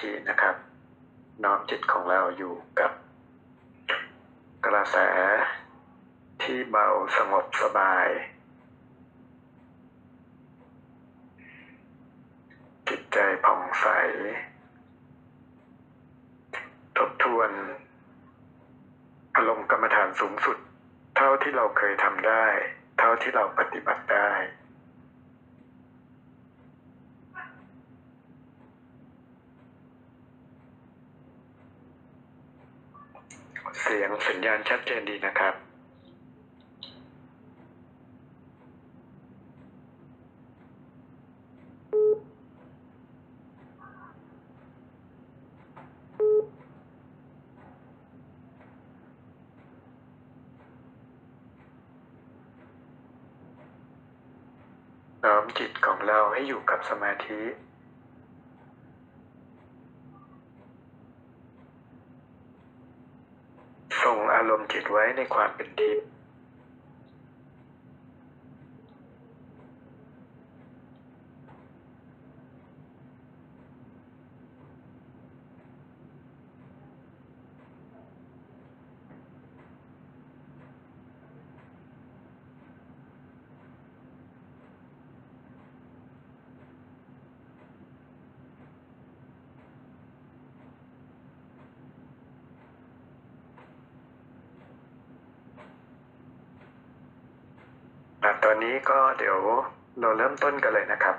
ธินะครับ น้อมจิตของเราอยู่กับ กระแสที่เบาสงบสบาย จิตใจผ่องใส ทบทวนอารมณ์กรรมฐานสูงสุด เท่าที่เราเคยทำได้ เท่าที่เราปฏิบัติได้ เสียงสัญญาณชัดเจนดีนะครับ น้อมจิตของเราให้อยู่กับสมาธิ ส่งอารมณ์จิต ไว้ในความเป็นทิพย์ ตอนนี้ก็เดี๋ยวเราเริ่มต้นกันเลยนะครับ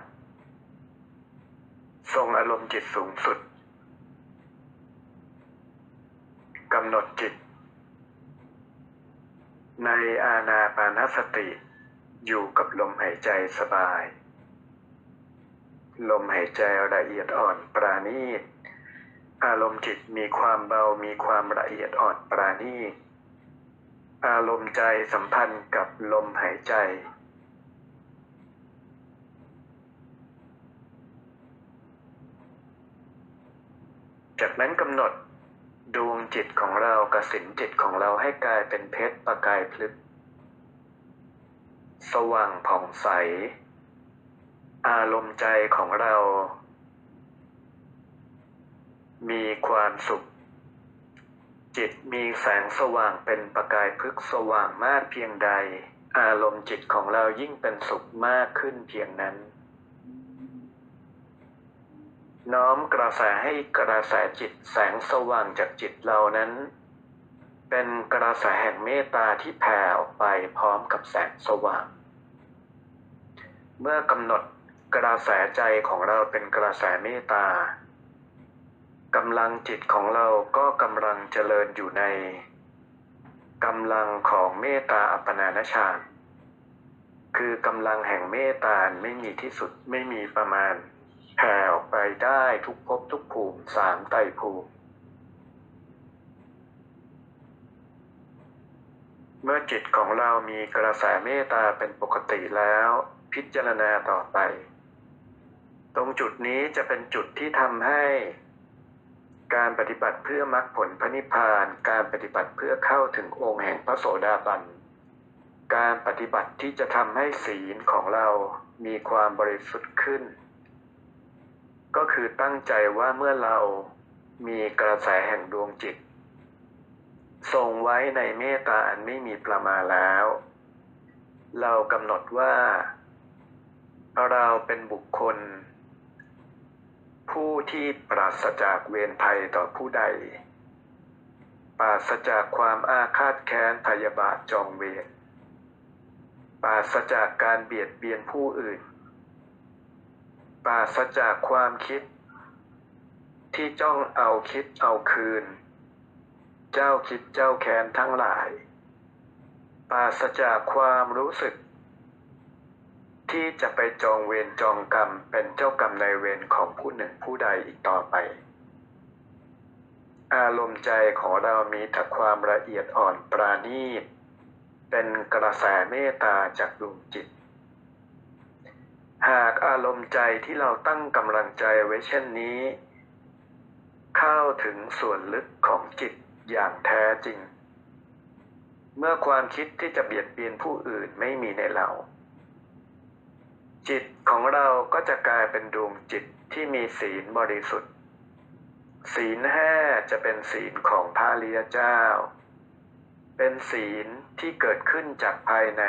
ส่งอารมณ์จิตสูงสุดกำหนดจิต ในอาณาปานสติ อยู่กับลมหายใจสบาย ลมหายใจละเอียดอ่อนปราณีต อารมณ์จิตมีความเบามีความละเอียดอ่อนปราณีต อารมณ์ใจสัมพันธ์กับลมหายใจ จากนั้นกำหนดดวงจิตของเรากระสินจิตของเราให้กลายเป็นเพชรประกายพลึก สว่างผ่องใส อารมณ์ใจของเรา มีความสุข จิตมีแสงสว่างเป็นประกายพลึกสว่างมากเพียงใด อารมณ์จิตของเรายิ่งเป็นสุขมากขึ้นเพียงนั้น น้อมกระแสให้กระแสจิตแสงสว่างจากจิตเรานั้น เป็นกระแสแห่งเมตตาที่แผ่ออกไปพร้อมกับแสงสว่าง เมื่อกำหนดกระแสใจของเราเป็นกระแสเมตตา กำลังจิตของเราก็กำลังเจริญอยู่ในกำลังของเมตตาอัปปนาณฌานคือกำลังแห่งเมตตาไม่มีที่สุดไม่มีประมาณแผ่ออกไปได้ทุกภพทุกภูมิสามไตภูมิ เมื่อจิตของเรามีกระแสเมตตาเป็นปกติแล้ว พิจารณาต่อไป ตรงจุดนี้จะเป็นจุดที่ทำให้ การปฏิบัติเพื่อมรรคผลพระนิพพาน การปฏิบัติเพื่อเข้าถึงองค์แห่งพระโสดาบัน การปฏิบัติที่จะทำให้ศีลของเรามีความบริสุทธิ์ขึ้น ก็คือตั้งใจว่าเมื่อเรามีกระแสแห่งดวงจิตทรงไว้ในเมตตาอันไม่มีประมาแล้ว เรากำหนดว่า เราเป็นบุคคล ผู้ที่ปราศจากเวรภัยต่อผู้ใด ปราศจากความอาฆาตแค้นพยาบาทจองเวร ปราศจากการเบียดเบียนผู้อื่น ปราศจากความคิด ที่จ้องเอาคิดเอาคืน เจ้าคิดเจ้าแค้นทั้งหลาย ปราศจากความรู้สึก ที่จะไปจองเวรจองกรรมเป็นเจ้ากรรมนายเวรของผู้หนึ่งผู้ใดอีกต่อไป อารมณ์ใจของเรามีแต่ความละเอียดอ่อนปราณีตเป็นกระแสเมตตาจากดวงจิต หากอารมณ์ใจที่เราตั้งกำลังใจไว้เช่นนี้ เข้าถึงส่วนลึกของจิตอย่างแท้จริง เมื่อความคิดที่จะเบียดเบียนผู้อื่นไม่มีในเรา จิตของเราก็จะกลายเป็นดวงจิตที่มีศีลบริสุทธิ์ ศีลห้าจะเป็นศีลของพระริยเจ้า เป็นศีลที่เกิดขึ้นจากภายใน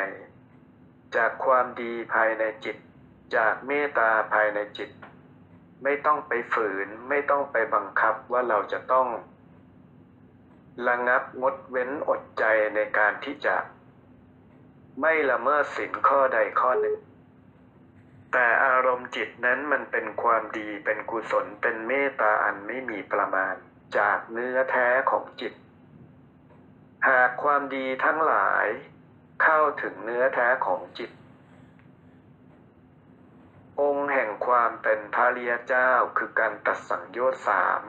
จากความดีภายในจิต จากเมตตาภายในจิต ไม่ต้องไปฝืนไม่ต้องไปบังคับว่าเราจะต้องระงับงดเว้นอดใจในการที่จะ ไม่ละเมิดศีลข้อใดข้อหนึ่ง แต่อารมณ์จิตนั้นมันเป็นความดีเป็นกุศลเป็นเมตตาอันไม่มีประมาณ จากเนื้อแท้ของจิต หากความดีทั้งหลายเข้าถึงเนื้อแท้ของจิต องค์แห่งความเป็นพระเริยเจ้าคือการตัดสังโยชน์สาม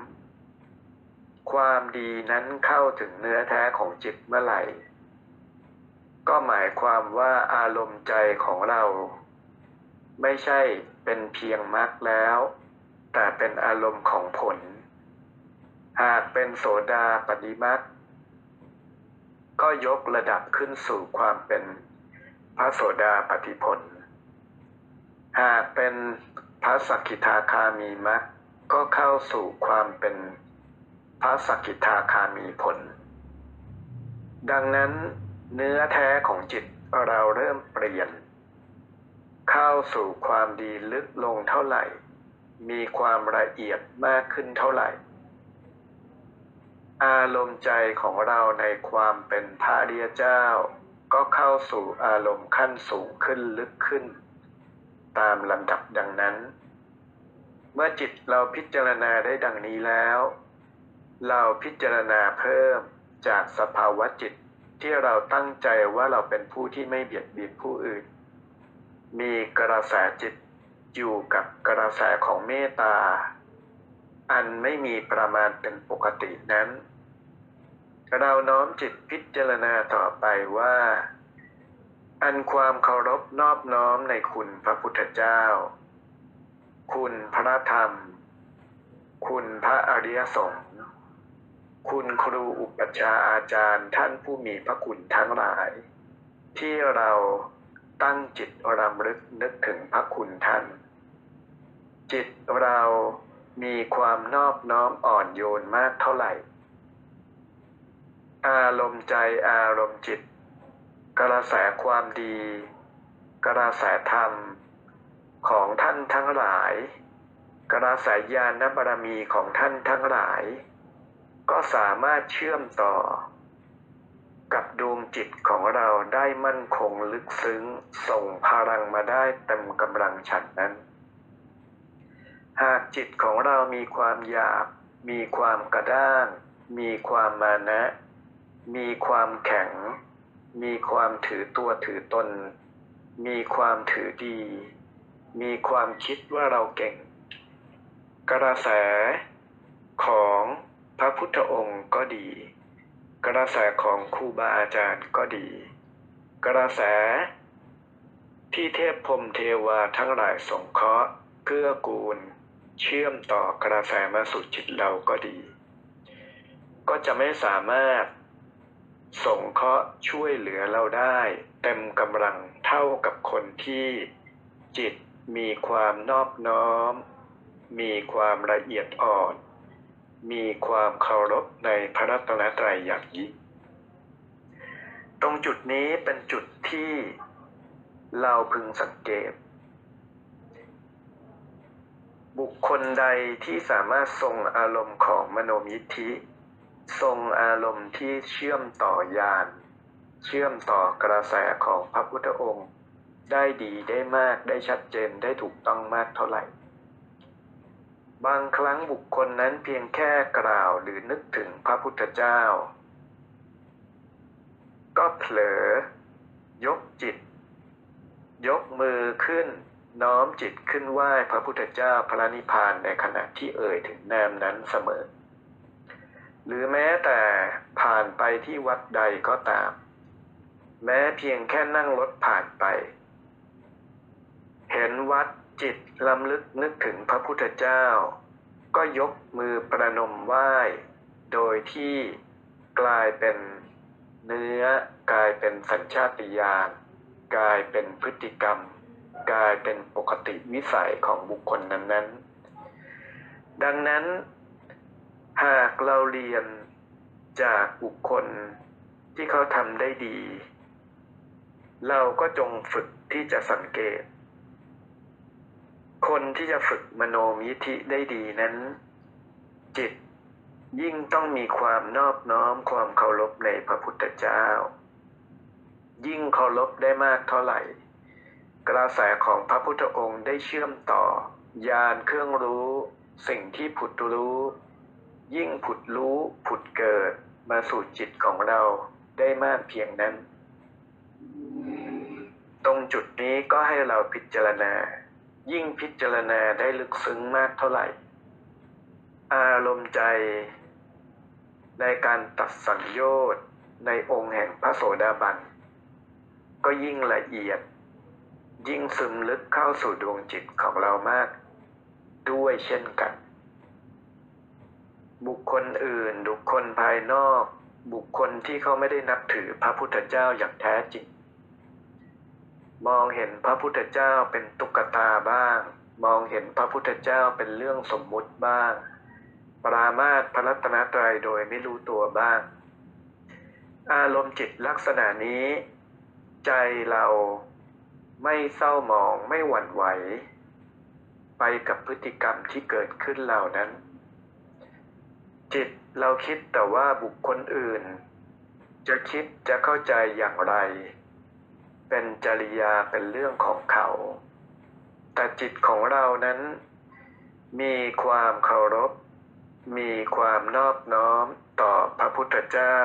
ความดีนั้นเข้าถึงเนื้อแท้ของจิตเมื่อไหร่ ก็หมายความว่าอารมณ์ใจของเรา ไม่ใช่เป็นเพียงมรรคแล้ว แต่เป็นอารมณ์ของผล หากเป็นโสดาปฏิมักก็ยกระดับขึ้นสู่ความเป็นพระโสดาปฏิผล หากเป็นพระสกกิทาคามีมักก็เข้าสู่ความเป็นพระสกกิทาคามีผล ดังนั้นเนื้อแท้ของจิตเราเริ่มเปลี่ยน เข้าสู่ความดีลึกลงเท่าไหร่ มีความละเอียดมากขึ้นเท่าไหร่ อารมณ์ใจของเราในความเป็นพระอริยเจ้า ก็เข้าสู่อารมณ์ขั้นสูงขึ้นลึกขึ้น ตามลำดับดังนั้น เมื่อจิตเราพิจารณาได้ดังนี้แล้ว เราพิจารณาเพิ่มจากสภาวะจิตที่เราตั้งใจว่าเราเป็นผู้ที่ไม่เบียดเบียนผู้อื่น มีกระแสจิตอยู่กับกระแสของเมตตา อันไม่มีประมาณเป็นปกตินั้น เราน้อมจิตพิจารณาต่อไปว่า อันความเคารพนอบน้อมในคุณพระพุทธเจ้า คุณพระธรรม คุณพระอริยสงฆ์คุณครูอุปัชฌาย์อาจารย์ท่านผู้มีพระคุณทั้งหลาย ที่เรา ตั้งจิตรำลึกนึกถึงพระคุณท่าน จิตเรามีความนอบน้อมอ่อนโยนมากเท่าไหร่ อารมณ์ใจอารมณ์จิต กระแสความดี กระแสธรรมของท่านทั้งหลาย กระแสญาณบารมีของท่านทั้งหลาย ก็สามารถเชื่อมต่อ กับดวงจิตของเราได้มั่นคงลึกซึ้ง ส่งพลังมาได้เต็มกำลังฉันนั้น หากจิตของเรามีความหยาบ มีความกระด้าง มีความมานะ มีความแข็ง มีความถือตัวถือตน มีความถือดี มีความคิดว่าเราเก่ง กระแสของพระพุทธองค์ก็ดี กระแสของครูบาอาจารย์ก็ดี กระแส ที่เทพพรมเทวาทั้งหลายสงเคราะห์เกื้อกูล เชื่อมต่อกระแสมาสู่จิตเราก็ดี ก็จะไม่สามารถสงเคราะห์ช่วยเหลือเราได้ เต็มกำลังเท่ากับคนที่ จิตมีความนอบน้อม มีความละเอียดอ่อน มีความเคารพในพระรัตนตรัยอย่างยิ่ง ตรงจุดนี้เป็นจุดที่เราพึงสังเกต บุคคลใดที่สามารถทรงอารมณ์ของมโนมิทธิ ทรงอารมณ์ที่เชื่อมต่อยาน เชื่อมต่อกระแสของพระพุทธองค์ ได้ดีได้มากได้ชัดเจนได้ถูกต้องมากเท่าไหร่ บางครั้งบุคคลนั้นเพียงแค่กล่าวหรือนึกถึงพระพุทธเจ้า ก็เผลอ ยกจิต ยกมือขึ้น น้อมจิตขึ้นไหว้พระพุทธเจ้าพระนิพพานในขณะที่เอ่ยถึงนามนั้นเสมอ หรือแม้แต่ผ่านไปที่วัดใดก็ตาม แม้เพียงแค่นั่งรถผ่านไป เห็นวัด จิตลำลึกนึกถึงพระพุทธเจ้า ก็ยกมือประนมไหว้ โดยที่กลายเป็นเนื้อกลายเป็นสัญชาติญาณกลายเป็นพฤติกรรม กลายเป็นปกติวิสัยของบุคคลนั้นๆ ดังนั้น หากเราเรียนจากบุคคลที่เขาทำได้ดี เราก็จงฝึกที่จะสังเกต คนที่จะฝึกมโนมยิธิได้ดีนั้น จิตยิ่งต้องมีความนอบน้อมความเคารพในพระพุทธเจ้า ยิ่งเคารพได้มากเท่าไหร่ กระแสของพระพุทธองค์ได้เชื่อมต่อญาณเครื่องรู้ สิ่งที่ผุดรู้ ยิ่งผุดรู้ผุดเกิดมาสู่จิตของเราได้มากเพียงนั้น ตรงจุดนี้ก็ให้เราพิจารณา ยิ่งพิจารณาได้ลึกซึ้งมากเท่าไหร่ อารมณ์ใจ ในการตัดสังโยชน์ในองค์แห่งพระโสดาบัน ก็ยิ่งละเอียด ยิ่งซึมลึกเข้าสู่ดวงจิตของเรามาก ด้วยเช่นกัน บุคคลอื่นบุคคลภายนอก บุคคลที่เขาไม่ได้นับถือพระพุทธเจ้าอย่างแท้จริง มองเห็นพระพุทธเจ้าเป็นตุ๊กตาบ้าง มองเห็นพระพุทธเจ้าเป็นเรื่องสมมุติบ้าง ปรามาสพระรัตนตรัยโดยไม่รู้ตัวบ้าง อารมณ์จิตลักษณะนี้ ใจเราไม่เศร้าหมองไม่หวั่นไหว ไปกับพฤติกรรมที่เกิดขึ้นเหล่านั้น จิตเราคิดแต่ว่าบุคคลอื่น จะคิดจะเข้าใจอย่างไร เป็นจริยาเป็นเรื่องของเขา แต่จิตของเรานั้น มีความเคารพ มีความนอบน้อมต่อพระพุทธเจ้า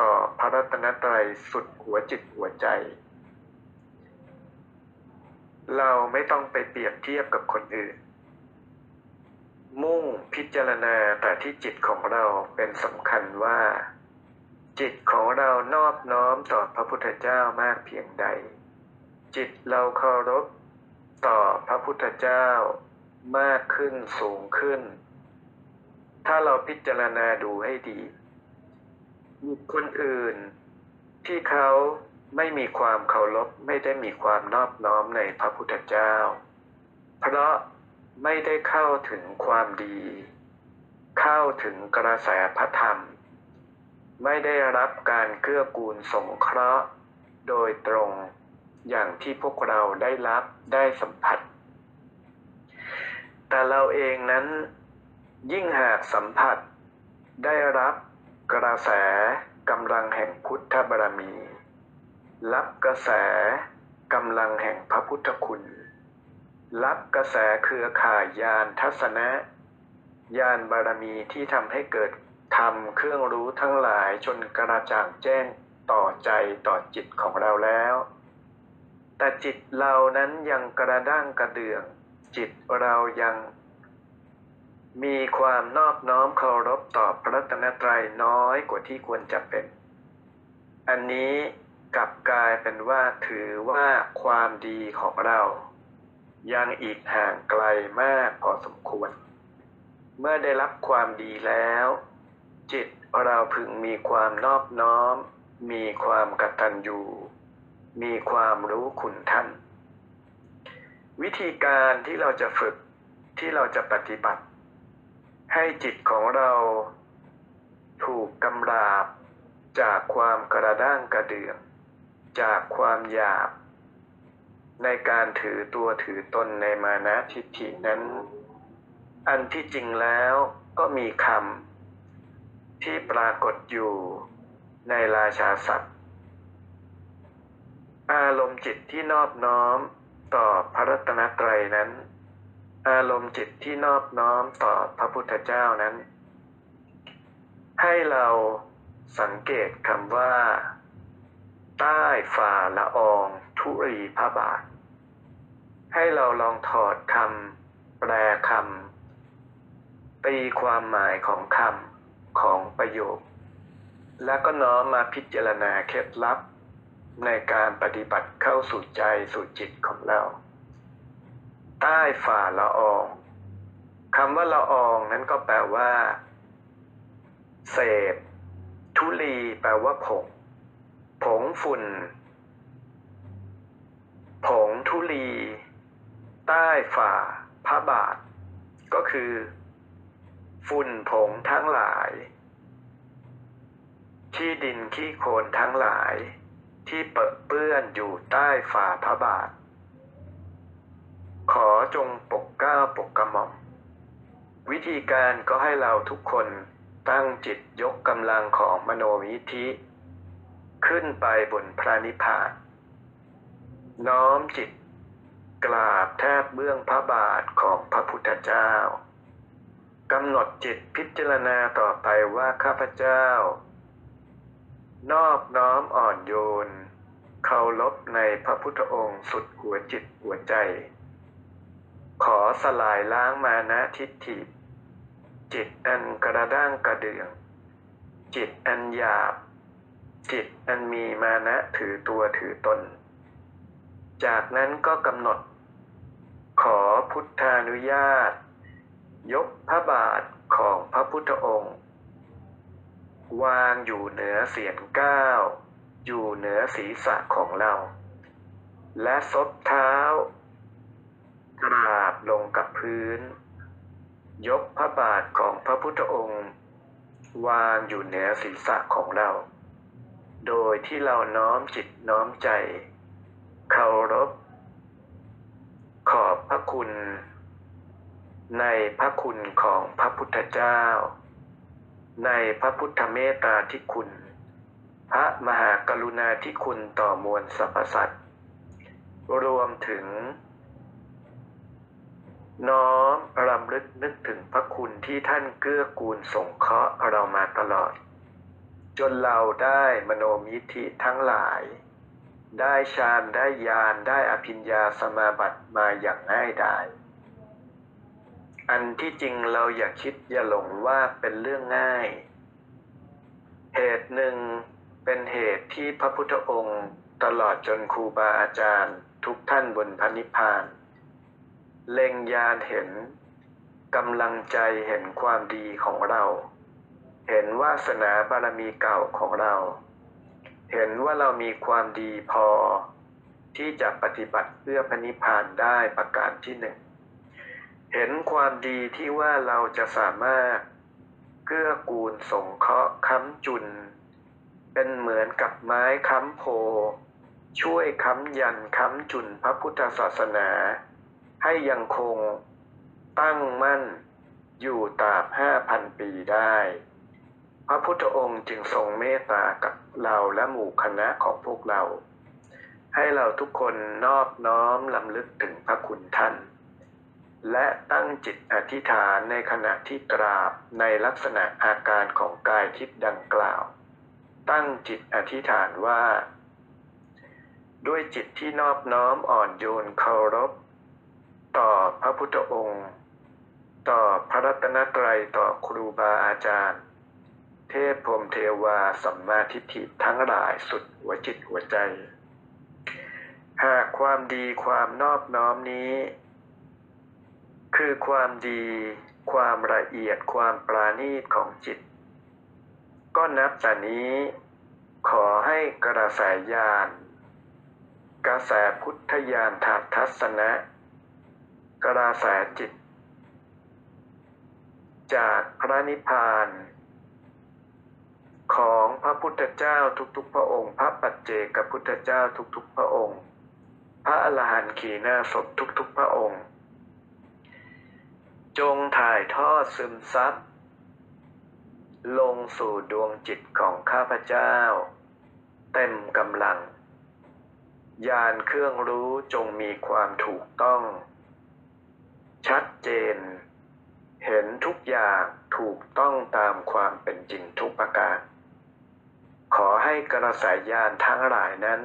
ต่อพระรัตนตรัยสุดหัวจิตหัวใจ เราไม่ต้องไปเปรียบเทียบกับคนอื่น มุ่งพิจารณาแต่ที่จิตของเราเป็นสำคัญว่า จิตของเรานอบน้อมต่อพระพุทธเจ้ามากเพียงใด จิตเราเคารพต่อพระพุทธเจ้ามากขึ้นสูงขึ้น ถ้าเราพิจารณาดูให้ดีบุคคลอื่น ที่เขาไม่มีความเคารพไม่ได้มีความนอบน้อมในพระพุทธเจ้า เพราะไม่ได้เข้าถึงความดี เข้าถึงกระแสพระธรรม ไม่ได้รับการเกื้อกูลสงเคราะห์ โดยตรง อย่างที่พวกเราได้รับได้สัมผัส แต่เราเองนั้น ยิ่งหากสัมผัส ได้รับกระแสกำลังแห่งพุทธบารมี รับกระแสกำลังแห่งพระพุทธคุณ รับกระแสเครือข่ายยานทัศนะ ยานบารมีที่ทำให้เกิด ธรรมเครื่องรู้ทั้งหลายจนกระจ่างแจ้งต่อใจต่อจิตของเราแล้ว แต่จิตเรานั้นยังกระด้างกระเดื่อง จิตเรายังมีความนอบน้อมเคารพต่อพระรัตนตรัยน้อยกว่าที่ควรจะเป็น อันนี้กลับกลายเป็นว่าถือว่าความดีของเรา ยังอีกห่างไกลมากพอสมควร เมื่อได้รับความดีแล้ว จิตเราพึงมีความนอบน้อม มีความกตัญญูมีความรู้คุณท่าน วิธีการที่เราจะฝึกที่เราจะปฏิบัติ ให้จิตของเราถูกกำราบ จากความกระด้างกระเดือง จากความหยาบ ในการถือตัวถือตนในมานะทิฏฐินั้น อันที่จริงแล้วก็มีคำ ที่ปรากฏอยู่ในราชาศัพท์ อารมณ์จิตที่นอบน้อมต่อพระรัตนตรัยนั้น อารมณ์จิตที่นอบน้อมต่อพระพุทธเจ้านั้น ให้เราสังเกตคำว่า ใต้ฝ่าละอองธุรีพระบาท ให้เราลองถอดคำแปลคำตีความหมายของคำ ของประโยค แล้วก็น้อมมาพิจารณาเคล็ดลับ ในการปฏิบัติเข้าสู่ใจสู่จิตของเรา ใต้ฝ่าละอองคำว่าละอองนั้นก็แปลว่า เศษ ทุลีแปลว่าผง ผงฝุ่น ผงทุลี ใต้ฝ่าพระบาท ก็คือ ฝุ่นผงทั้งหลายที่ดินขี้โคลนทั้งหลาย ที่เปอะเปื้อนอยู่ใต้ฝ่าพระบาท ขอจงปกเก้าปกกระหม่อม วิธีการก็ให้เราทุกคนตั้งจิตยกกำลังของมโนวิธิ ขึ้นไปบนพระนิพพาน น้อมจิตกราบแทบเบื้องพระบาทของพระพุทธเจ้า กำหนดจิตพิจารณาต่อไปว่าข้าพเจ้า นอบน้อมอ่อนโยนเคารพในพระพุทธองค์สุดหัวจิตหัวใจ ขอสลายล้างมานะทิฏฐิ จิตอันกระด้างกระเดื่อง จิตอันหยาบ จิตอันมีมานะถือตัวถือตน จากนั้นก็กำหนด ขอพุทธานุญาต ยกพระบาทของพระพุทธองค์ วางอยู่เหนือเสียนก้าว อยู่เหนือศีรษะของเรา และซบเท้ากราบลงกับพื้น ยกพระบาทของพระพุทธองค์ วางอยู่เหนือศีรษะของเรา โดยที่เราน้อมจิตน้อมใจเคารพขอบพระคุณ ในพระคุณของพระพุทธเจ้า ในพระพุทธเมตตาที่คุณ พระมหากรุณาธิคุณต่อมวลสรรพสัตว์รวมถึง น้อมรำลึกนึกถึงพระคุณที่ท่านเกื้อกูลสงเคราะห์เรามาตลอด จนเราได้มโนมิธิทั้งหลาย ได้ฌานได้ญาณได้อภิญญาสมาบัติมาอย่างง่ายดาย อันที่จริงเราอย่าคิดอย่าหลงว่าเป็นเรื่องง่าย เหตุหนึ่งเป็นเหตุที่พระพุทธองค์ตลอดจนครูบาอาจารย์ ทุกท่านบนพระนิพพาน เล็งยานเห็นกำลังใจเห็นความดีของเรา เห็นวาสนาบารมีเก่าของเรา เห็นว่าเรามีความดีพอ ที่จะปฏิบัติเพื่อพระนิพพานได้ประการที่หนึ่ง เห็นความดีที่ว่าเราจะสามารถเกื้อกูลสงเคราะห์ค้ำจุน เป็นเหมือนกับไม้ค้ำโพ ช่วยค้ำยันค้ำจุนพระพุทธศาสนา ให้ยังคงตั้งมั่นอยู่ตราบห้าพันปีได้ พระพุทธองค์จึงทรงเมตตากับเราและหมู่คณะของพวกเรา ให้เราทุกคนนอบน้อมลำลึกถึงพระคุณท่าน และตั้งจิตอธิษฐานในขณะที่กราบในลักษณะอาการของกายทิพย์ดังกล่าว ตั้งจิตอธิษฐานว่า ด้วยจิตที่นอบน้อมอ่อนโยนเคารพ ต่อพระพุทธองค์ ต่อพระรัตนตรัยต่อครูบาอาจารย์ เทพพรมเทวาสัมมาทิฏฐิทั้งหลายสุดหัวจิตหัวใจ หากความดีความนอบน้อมนี้ คือความดี ความละเอียดความปราณีตของจิต ก็นับแต่นี้ ขอให้กระแสญาณกระแสพุทธญาณทัทัศนะ กระแสจิต จากพระนิพพาน ของพระพุทธเจ้าทุกๆ พระองค์ พระปัจเจกพุทธเจ้าทุกๆ พระองค์ พระอรหันต์ขีหน้าศพทุกๆ พระองค์ จงถ่ายทอดซึมซับลงสู่ดวงจิตของข้าพเจ้า เต็มกำลัง ยานเครื่องรู้จงมีความถูกต้อง ชัดเจน เห็นทุกอย่างถูกต้องตามความเป็นจริงทุกประการขอให้กระแสยยานทั้งหลายนั้น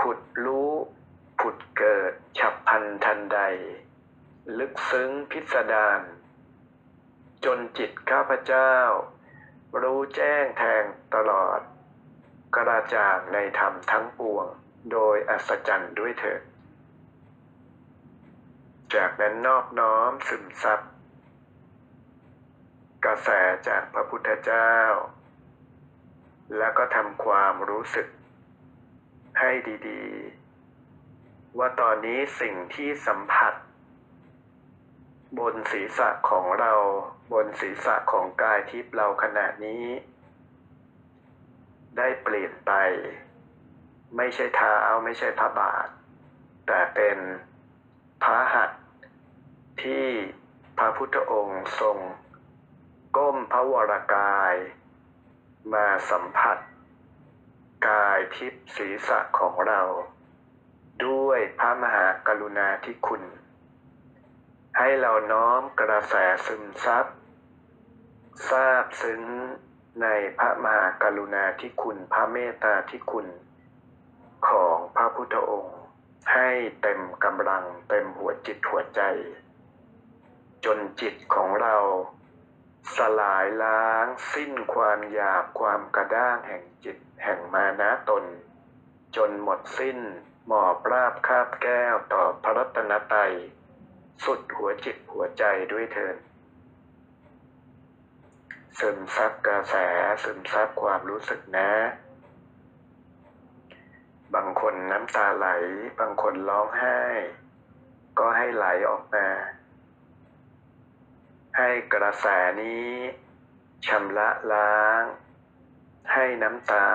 ผุดรู้ ผุดเกิดฉับพลันทันใด ลึกซึ้งพิสดารจนจิตข้าพเจ้า รู้แจ้งแทงตลอด กระจ่างในธรรมทั้งปวง โดยอัศจรรย์ด้วยเถิดจากนั้นนอบน้อมซึมซับกระแสจากพระพุทธเจ้า แล้วก็ทำความรู้สึก ให้ดี ๆ ว่าตอนนี้สิ่งที่สัมผัส บนศีรษะของเรา บนศีรษะของกายทิพย์เราขณะนี้ ได้เปลี่ยนไป ไม่ใช่เท้าไม่ใช่พระบาท แต่เป็นพระหัตถ์ที่พระพุทธองค์ทรง ก้มพระวรากาย มาสัมผัส กายทิพย์ศีรษะของเรา ด้วยพระมหากรุณาธิคุณ ให้เราน้อมกระแสซึมซับทราบซึ้งในพระมหากรุณาธิคุณพระเมตตาธิคุณ ของพระพุทธองค์ ให้เต็มกำลังเต็มหัวจิตหัวใจ จนจิตของเราสลายล้างสิ้นความหยาบความกระด้างแห่งจิตแห่งมานะตน จนหมดสิ้นหมอบราบคาบแก้วต่อพระรัตนตรัย สุดหัวจิตหัวใจด้วยเถิดซึมซับกระแสซึมซับความรู้สึกนะ บางคนน้ำตาไหล บางคนร้องไห้ ก็ให้ไหลออกมา ให้กระแสนี้ชำระล้าง ให้น้ำตา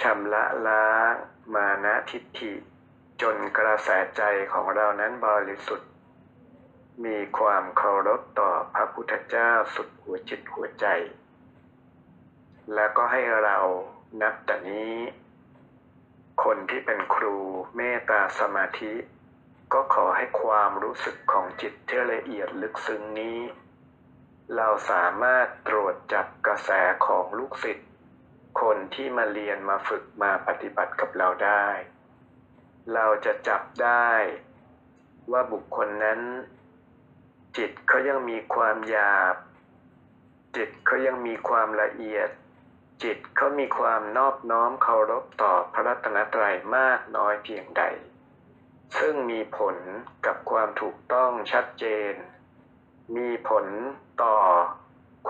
ชำระล้างมานะทิฏฐิ จนกระแสใจของเรานั้นบริสุทธิ์ มีความเคารพต่อพระพุทธเจ้าสุดหัวจิตหัวใจ แล้วก็ให้เรานับแต่นี้ คนที่เป็นครูเมตตาสมาธิ ก็ขอให้ความรู้สึกของจิตที่ละเอียดลึกซึ้งนี้ เราสามารถตรวจจับกระแสของลูกศิษย์คนที่มาเรียนมาฝึกมาปฏิบัติกับเราได้ เราจะจับได้ว่าบุคคลนั้น จิตเขายังมีความหยาบ จิตเขายังมีความละเอียด จิตเขามีความนอบน้อมเคารพต่อพระรัตนตรัยมากน้อยเพียงใด ซึ่งมีผลกับความถูกต้องชัดเจน มีผลต่อ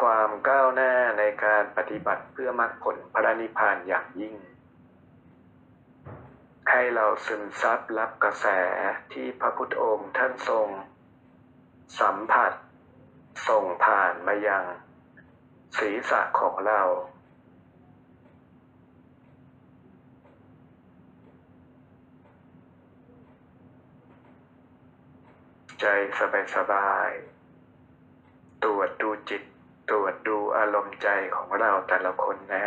ความก้าวหน้าในการปฏิบัติเพื่อมรรคผลพระนิพพานอย่างยิ่ง ให้เราซึมซับรับกระแสที่พระพุทธองค์ท่านทรง สัมผัส ส่งผ่านมายัง ศีรษะของเรา ใจสบายๆตรวจดูจิต ตรวจดูอารมณ์ใจของเราแต่ละคนนะ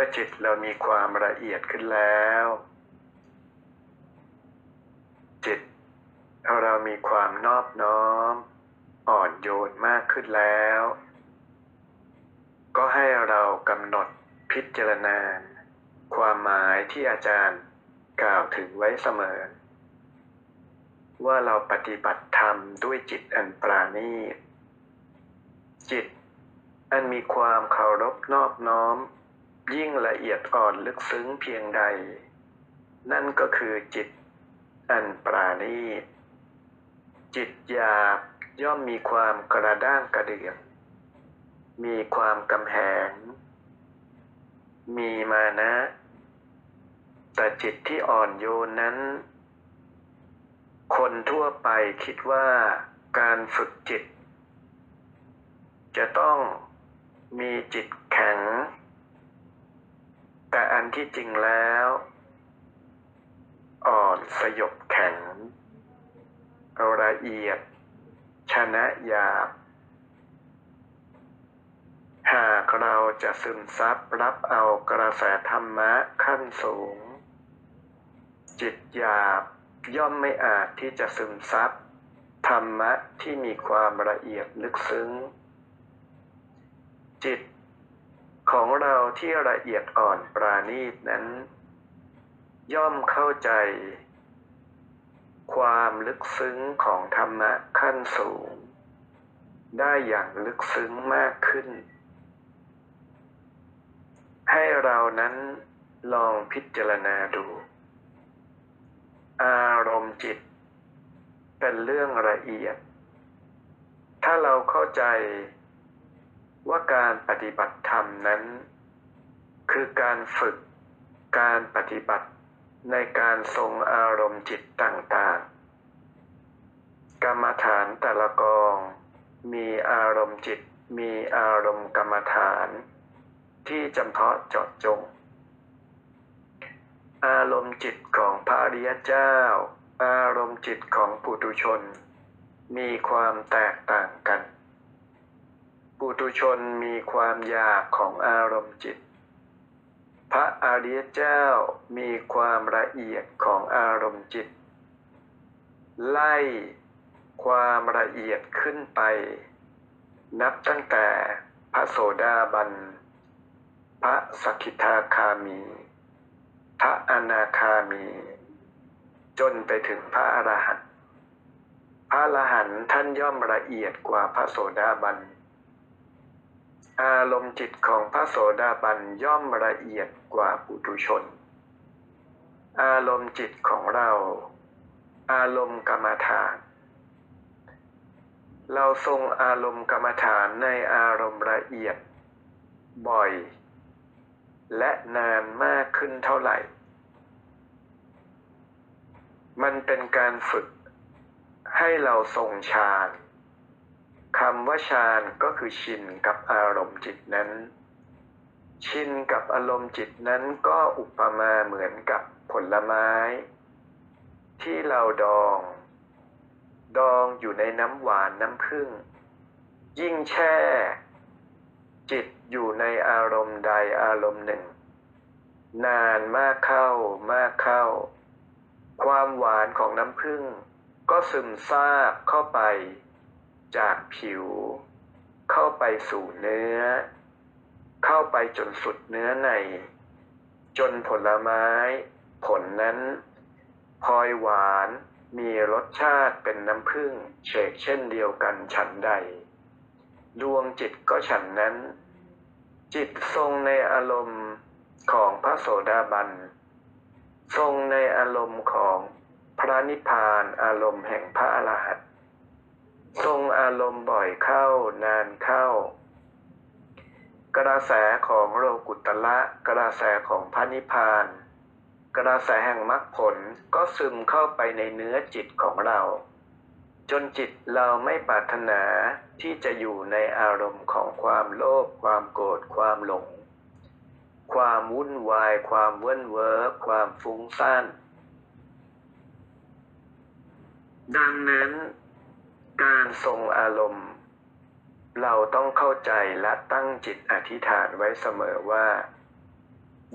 มื่อจิตเรามีความละเอียดขึ้นแล้ว จิตเรามีความนอบน้อม อ่อนโยนมากขึ้นแล้ว ก็ให้เรากำหนดพิจารณา ความหมายที่อาจารย์กล่าวถึงไว้เสมอ ว่าเราปฏิบัติธรรมด้วยจิตอันปราณีตจิตอันมีความเคารพนอบน้อม ยิ่งละเอียดอ่อนลึกซึ้งเพียงใด นั่นก็คือจิตอันปราณีตจิตหยาบย่อมมีความกระด้างกระเดื่องมีความกำแหง มีมานะ แต่จิตที่อ่อนโยนนั้น คนทั่วไปคิดว่าการฝึกจิต จะต้องมีจิตแข็ง แต่อันที่จริงแล้ว อ่อนสยบแข็งละเอียด ชนะหยาบ หากเราจะซึมซับรับเอากระแสธรรมะขั้นสูง จิตหยาบย่อมไม่อาจที่จะซึมซับธรรมะที่มีความละเอียดลึกซึ้ง จิต ของเราที่ละเอียดอ่อนปราณีตนั้น ย่อมเข้าใจ ความลึกซึ้งของธรรมะขั้นสูง ได้อย่างลึกซึ้งมากขึ้น ให้เรานั้นลองพิจารณาดู อารมณ์จิต เป็นเรื่องละเอียด ถ้าเราเข้าใจ ว่าการปฏิบัติธรรมนั้น คือการฝึกการปฏิบัติในการทรงอารมณ์จิตต่างๆ กรรมฐานแต่ละกอง มีอารมณ์จิตมีอารมณ์กรรมฐาน ที่จำเพาะเจาะจง อารมณ์จิตของพระริยเจ้า อารมณ์จิตของปุถุชน มีความแตกต่างกัน ปุถุชนมีความอยากของอารมณ์จิต พระอริยเจ้ามีความละเอียดของอารมณ์จิต ไล่ความละเอียดขึ้นไป นับตั้งแต่พระโสดาบัน พระสกิทาคามี พระอนาคามี จนไปถึงพระอรหันต์พระอรหันต์ท่านย่อมละเอียดกว่าพระโสดาบัน อารมณ์จิตของพระโสดาบันย่อมละเอียดกว่าปุถุชน อารมณ์จิตของเรา อารมณ์กรรมฐาน เราทรงอารมณ์กรรมฐานในอารมณ์ละเอียด บ่อย และนานมากขึ้นเท่าไหร่ มันเป็นการฝึกให้เราทรงฌาน คำว่าฌานก็คือชินกับอารมณ์จิตนั้น ชินกับอารมณ์จิตนั้นก็อุปมาเหมือนกับผลไม้ ที่เราดอง ดองอยู่ในน้ำหวานน้ำผึ้งยิ่งแช่ จิตอยู่ในอารมณ์ใดอารมณ์หนึ่ง นานมากเข้ามากเข้า ความหวานของน้ำผึ้งก็ซึมซาบเข้าไป จากผิว เข้าไปสู่เนื้อ เข้าไปจนสุดเนื้อใน จนผลไม้ ผลนั้นพลอยหวานมีรสชาติเป็นน้ำผึ้งเฉกเช่นเดียวกันฉันใด ดวงจิตก็ฉันนั้น จิตทรงในอารมณ์ของพระโสดาบัน ทรงในอารมณ์ของพระนิพพานอารมณ์แห่งพระอรหันต ทรงอารมณ์บ่อยเข้านานเข้า กระแสของโลกุตละกระแสของพระนิพพาน กระแสแห่งมรรคผลก็ซึมเข้าไปในเนื้อจิตของเรา จนจิตเราไม่ปรารถนาที่จะอยู่ในอารมณ์ของความโลภความโกรธความหลง ความวุ่นวาย ความเว้นเว้อความฟุ้งซ่านดังนั้น การทรงอารมณ์ เราต้องเข้าใจและตั้งจิตอธิษฐานไว้เสมอว่า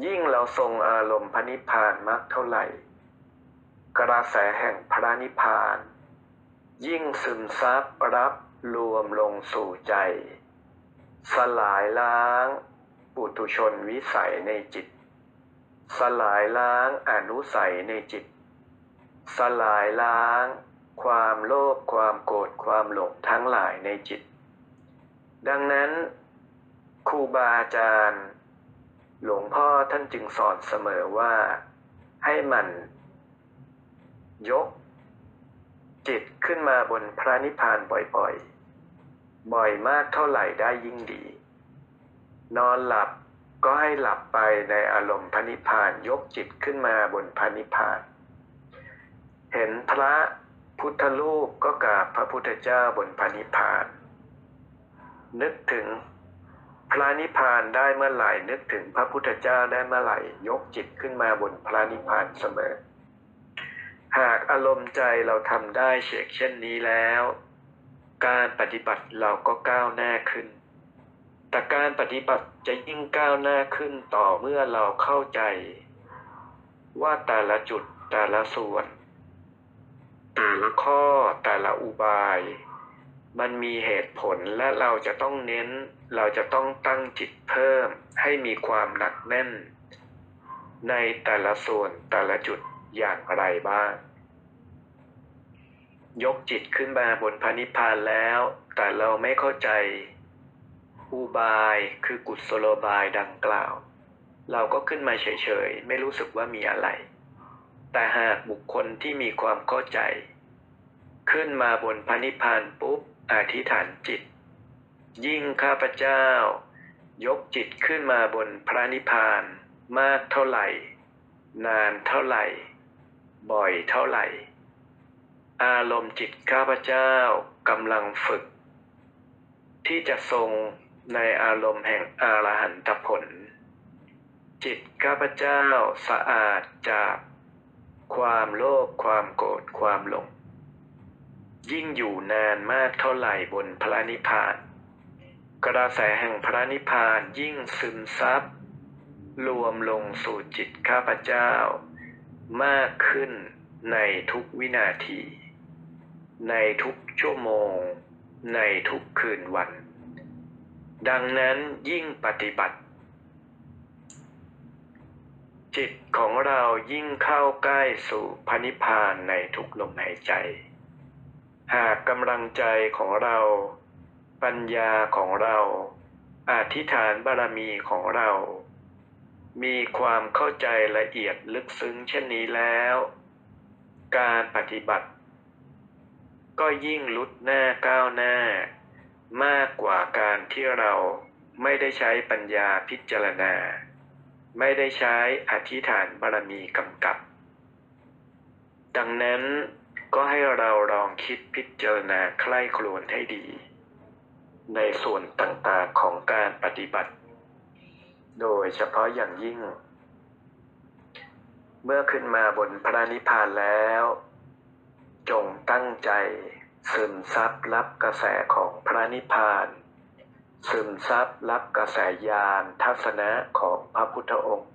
ยิ่งเราทรงอารมณ์พระนิพพานมากเท่าไหร่ กระแสแห่งพระนิพพาน ยิ่งซึมซับรับรวมลงสู่ใจ สลายล้างปุถุชนวิสัยในจิต สลายล้างอนุสัยในจิต สลายล้าง ความโลภความโกรธความหลงทั้งหลายในจิต ดังนั้นครูบาอาจารย์ หลวงพ่อท่านจึงสอนเสมอว่าให้มันยก จิตขึ้นมาบนพระนิพพานบ่อยๆ บ่อยมากเท่าไหร่ได้ยิ่งดี นอนหลับก็ให้หลับไปในอารมณ์พระนิพพานยกจิตขึ้นมาบนพระนิพพาน เห็นพระ พุทธรูปก็กราบพระพุทธเจ้าบนพระนิพพาน นึกถึงพระนิพพานได้เมื่อไหร่นึกถึงพระพุทธเจ้าได้เมื่อไหร่ยกจิตขึ้นมาบนพระนิพพานเสมอ หากอารมณ์ใจเราทำได้เฉกเช่นนี้แล้ว การปฏิบัติเราก็ก้าวหน้าขึ้น แต่การปฏิบัติจะยิ่งก้าวหน้าขึ้นต่อเมื่อเราเข้าใจ ว่าแต่ละจุดแต่ละส่วน แต่ละข้อแต่ละอุบาย มันมีเหตุผลและเราจะต้องเน้น เราจะต้องตั้งจิตเพิ่มให้มีความหนักแน่น ในแต่ละส่วนแต่ละจุดอย่างไรบ้าง ยกจิตขึ้นมาบนพระนิพพานแล้ว แต่เราไม่เข้าใจ อุบายคือกุศโลบายดังกล่าว เราก็ขึ้นมาเฉยๆ ไม่รู้สึกว่ามีอะไร แต่หากบุคคลที่มีความเข้าใจ ขึ้นมาบนพระนิพพานปุ๊บอธิษฐานจิต ยิ่งข้าพเจ้า ยกจิตขึ้นมาบนพระนิพพานมากเท่าไหร่ นานเท่าไหร่ บ่อยเท่าไหร่ อารมณ์จิตข้าพเจ้ากำลังฝึก ที่จะทรงในอารมณ์แห่งอรหันตผล จิตข้าพเจ้าสะอาดจาก ความโลภความโกรธความหลง ยิ่งอยู่นานมากเท่าไหร่บนพระนิพพาน กระแสแห่งพระนิพพานยิ่งซึมซับรวมลงสู่จิตข้าพเจ้า มากขึ้นในทุกวินาที ในทุกชั่วโมง ในทุกคืนวัน ดังนั้นยิ่งปฏิบัติ จิตของเรายิ่งเข้าใกล้สู่พระนิพพานในทุกลมหายใจ หากกำลังใจของเรา ปัญญาของเราอธิษฐานบารมีของเรา มีความเข้าใจละเอียดลึกซึ้งเช่นนี้แล้ว การปฏิบัติ ก็ยิ่งลุดหน้าก้าวหน้า มากกว่าการที่เราไม่ได้ใช้ปัญญาพิจารณา ไม่ได้ใช้อธิษฐานบารมีกำกับ ดังนั้นก็ให้เราลองคิดพิจารณาใคร่ครวญให้ดี ในส่วนต่างๆของการปฏิบัติ โดยเฉพาะอย่างยิ่ง เมื่อขึ้นมาบนพระนิพพานแล้ว จงตั้งใจ ซึมซับรับกระแสของพระนิพพาน ซึมซับรับกระแสญาณทัศนะของพระพุทธองค์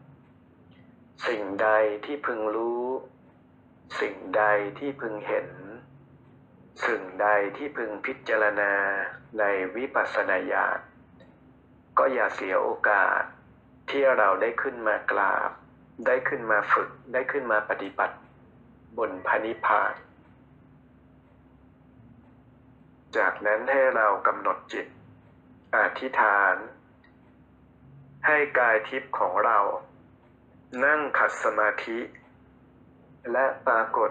สิ่งใดที่พึงรู้ สิ่งใดที่พึงเห็น สิ่งใดที่พึงพิจารณาในวิปัสสนาญาณก็อย่าเสียโอกาสที่เราได้ขึ้นมากราบ ได้ขึ้นมาฝึก ได้ขึ้นมาปฏิบัติ บนพระนิพพานจากนั้นให้เรากำหนดจิต อธิษฐาน ให้กายทิพย์ของเรา นั่งขัดสมาธิ และปรากฏ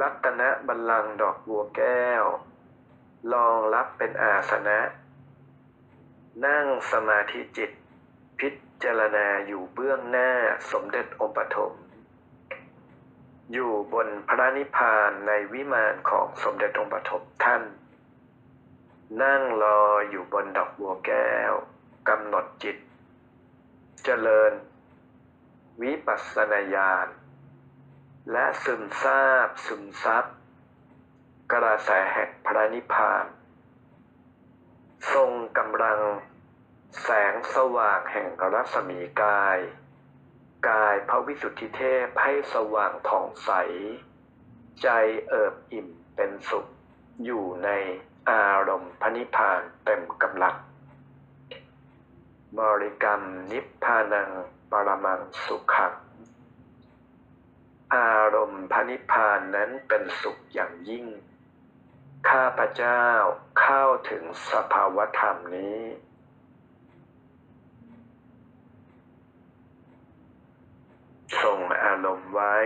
รัตนะบัลลังก์ดอกบัวแก้ว ลองรับเป็นอาสนะ นั่งสมาธิจิต พิจารณาอยู่เบื้องหน้าสมเด็จองค์ปฐมอยู่บนพระนิพพานในวิมานของสมเด็จองค์ปฐมท่าน นั่งรออยู่บนดอกบัวแก้วกำหนดจิต เจริญ วิปัสสนาญาณและซึมซาบซึมซับกระแสแห่งพระนิพพาน ทรงกำลัง แสงสว่างแห่งรัศมีกาย กายพระวิสุทธิเทพให้สว่างผ่องใส ใจเอิบอิ่มเป็นสุขอยู่ใน นิพพานเต็มกำลัง บริกรรมนิพพานังปรมังสุขัง อารมณ์พระนิพพานนั้นเป็นสุขอย่างยิ่ง ข้าพเจ้าเข้าถึงสภาวธรรมนี้ ส่งอารมณ์ไว้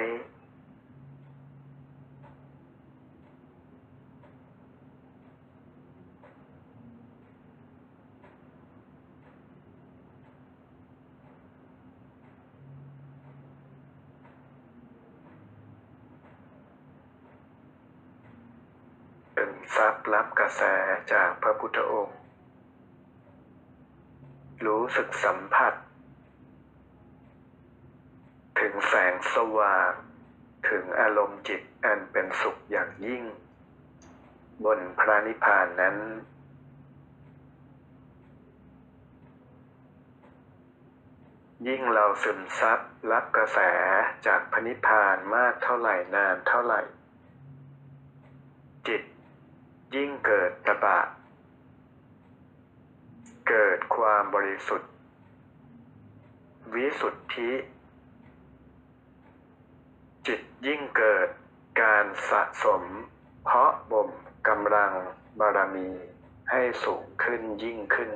เป็นทรัพย์รับกระแสจาก พระพุทธองค์ รู้สึกสัมผัส ถึงแสงสว่าง ถึงอารมณ์จิตอันเป็นสุขอย่างยิ่ง บนพระนิพพานนั้นยิ่งเราซึมซับรับกระแสจากพระนิพพานมากเท่าไหร่นานเท่าไหร่ จิตยิ่งเกิดตะบะ เกิดความบริสุทธิ์ วิสุทธิ จิตยิ่งเกิดการสะสม เพาะบ่มกำลังบารมีให้สูงขึ้นยิ่งขึ้น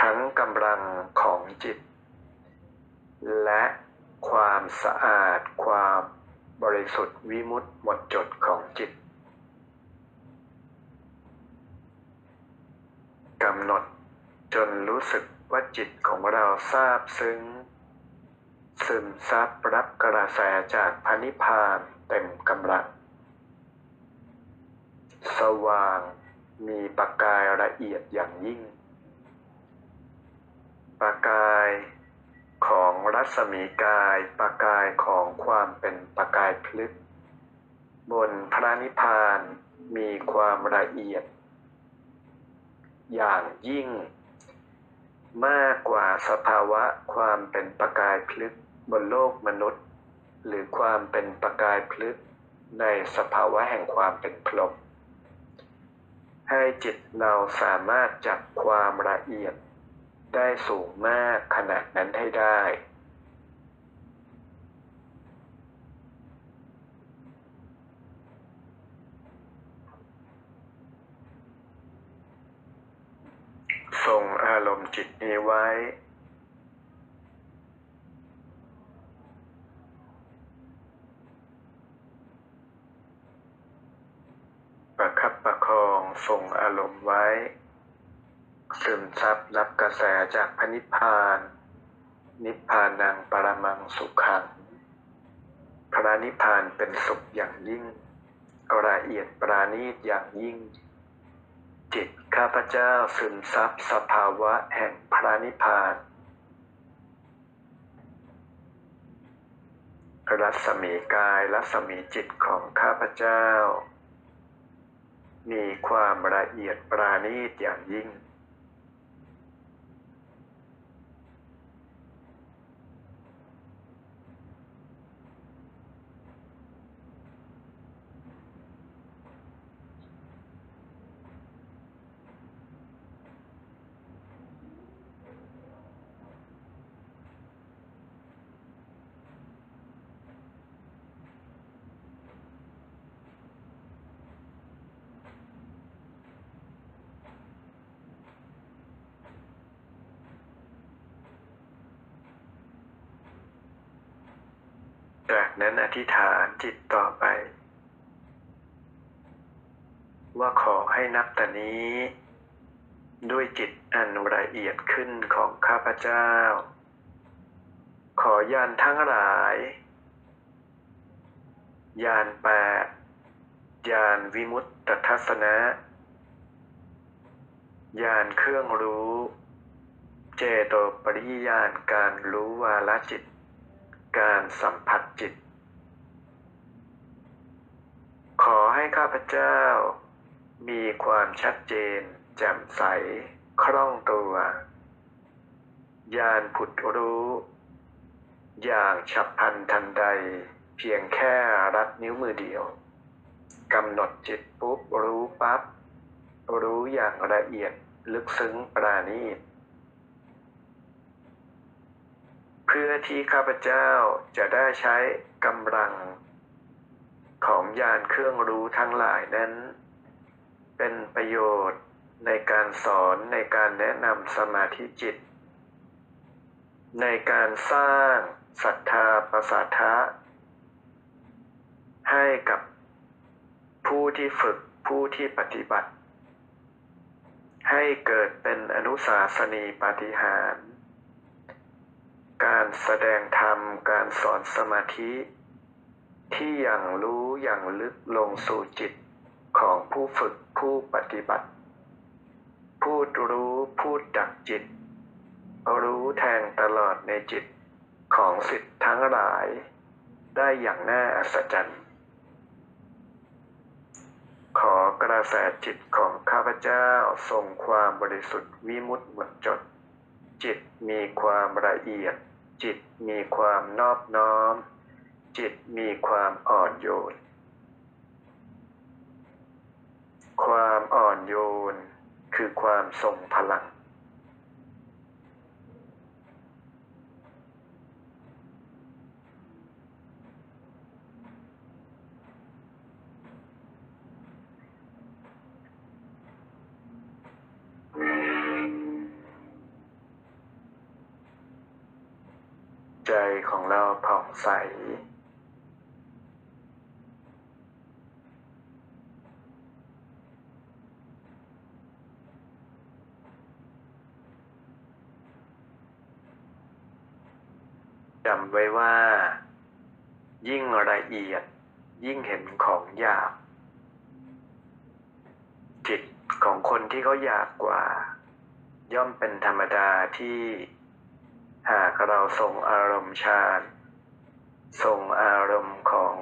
ทั้งกำลังของจิต และความสะอาดความบริสุทธิ์วิมุตติหมดจดของจิต กำหนดจนรู้สึกว่าจิตของเราทราบซึ้ง ซึมซับรับกระแสจากพระนิพพานเต็มกำลัง สว่างมีประกายละเอียดอย่างยิ่ง ประกายของรัศมีกายประกายของความเป็นประกายพลึก บนพระนิพพานมีความละเอียด อย่างยิ่ง มากกว่าสภาวะความเป็นประกายพลึกบนโลกมนุษย์ หรือความเป็นประกายพลึกในสภาวะแห่งความเป็นพรหมให้จิตเราสามารถจับความละเอียดได้สูงมากขนาดนั้นให้ได้ ส่งอารมณ์จิตนี้ไว้ ประคับประคองส่งอารมณ์ไว้ ซึมซับรับกระแสจากพระนิพพาน นิพพานังปรมังสุขังพระนิพพานเป็นสุขอย่างยิ่งละเอียดปราณีตอย่างยิ่ง จิตข้าพเจ้าซึมซับสภาวะแห่งพระนิพพาน รัศมีกายรัศมีจิตของข้าพเจ้า มีความละเอียดปราณีตอย่างยิ่ง ธิษฐานจิตต่อไป ว่าขอให้นับแต่นี้ ด้วยจิตอันละเอียดขึ้นของข้าพเจ้า ขอยานทั้งหลาย ยานแปดยานวิมุตตทัศนะยานเครื่องรู้ เจโตปริยานการรู้วาลจิต การสัมผัสจิต ขอให้ข้าพเจ้า มีความชัดเจน แจ่มใส คล่องตัว ญาณผุดรู้ อย่างฉับพลันทันใด เพียงแค่รัดนิ้วมือเดียวกำหนดจิตปุ๊บรู้ปับ๊บรู้อย่างละเอียดลึกซึ้งปราณีตเพื่อที่ข้าพเจ้าจะได้ใช้กำลัง ของยานเครื่องรู้ทั้งหลายนั้น เป็นประโยชน์ในการสอนในการแนะนำสมาธิจิต ในการสร้างศรัทธาประสาทะให้กับผู้ที่ฝึกผู้ที่ปฏิบัติ ให้เกิดเป็นอนุสาสนีปาฏิหาร การแสดงธรรมการสอนสมาธิที่อย่างรู้ อย่างลึกลงสู่จิตของผู้ฝึกผู้ปฏิบัติพูดรู้พูดดักจิต รู้แทงตลอดในจิตของสิทธิ์ทั้งหลาย ได้อย่างน่าอัศจรรย์ ขอกระแสจิตของข้าพเจ้าทรงความบริสุทธิ์วิมุตติหมดจด จิตมีความละเอียด จิตมีความนอบน้อม จิตมีความอ่อนโยน ความอ่อนโยนคือความทรงพลัง ใจของเราผ่องใส ว้ว่า ยิ่งละเอียดยิ่งเห็นของหยาบ จิตของคนที่เขาหยาบกว่า ย่อมเป็นธรรมดาที่ หากเราทรงอารมณ์ฌานทรงอารมณ์ของ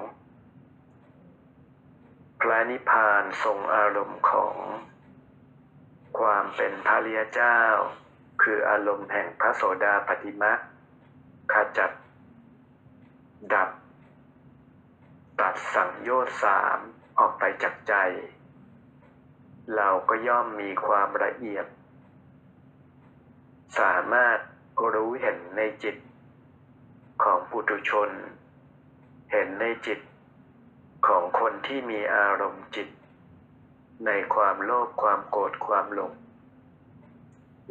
พระนิพพานทรงอารมณ์ของ ความเป็นพระริยเจ้า คืออารมณ์แห่งพระโสดาปฏิมาขจัด ดับ ตัดสังโยชน์สามออกไปจากใจ เราก็ย่อมมีความละเอียด สามารถรู้เห็นในจิต ของปุถุชน เห็นในจิต ของคนที่มีอารมณ์จิต ในความโลภความโกรธความหลง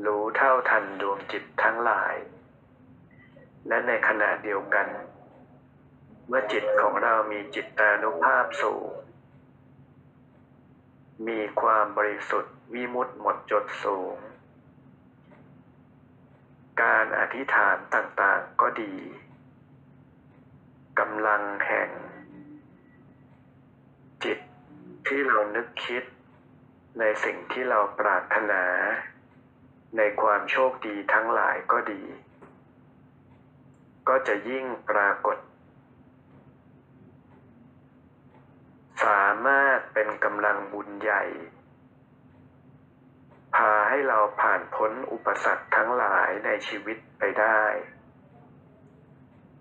รู้เท่าทันดวงจิตทั้งหลาย และในขณะเดียวกัน เมื่อจิตของเรามีจิตตานุภาพสูง มีความบริสุทธิ์วิมุตติหมดจดสูง การอธิษฐานต่างๆก็ดีกำลังแห่ง จิตที่เรานึกคิด ในสิ่งที่เราปรารถนา ในความโชคดีทั้งหลายก็ดี ก็จะยิ่งปรากฏ สามารถเป็นกำลังบุญใหญ่ พาให้เราผ่านพ้นอุปสรรคทั้งหลายในชีวิตไปได้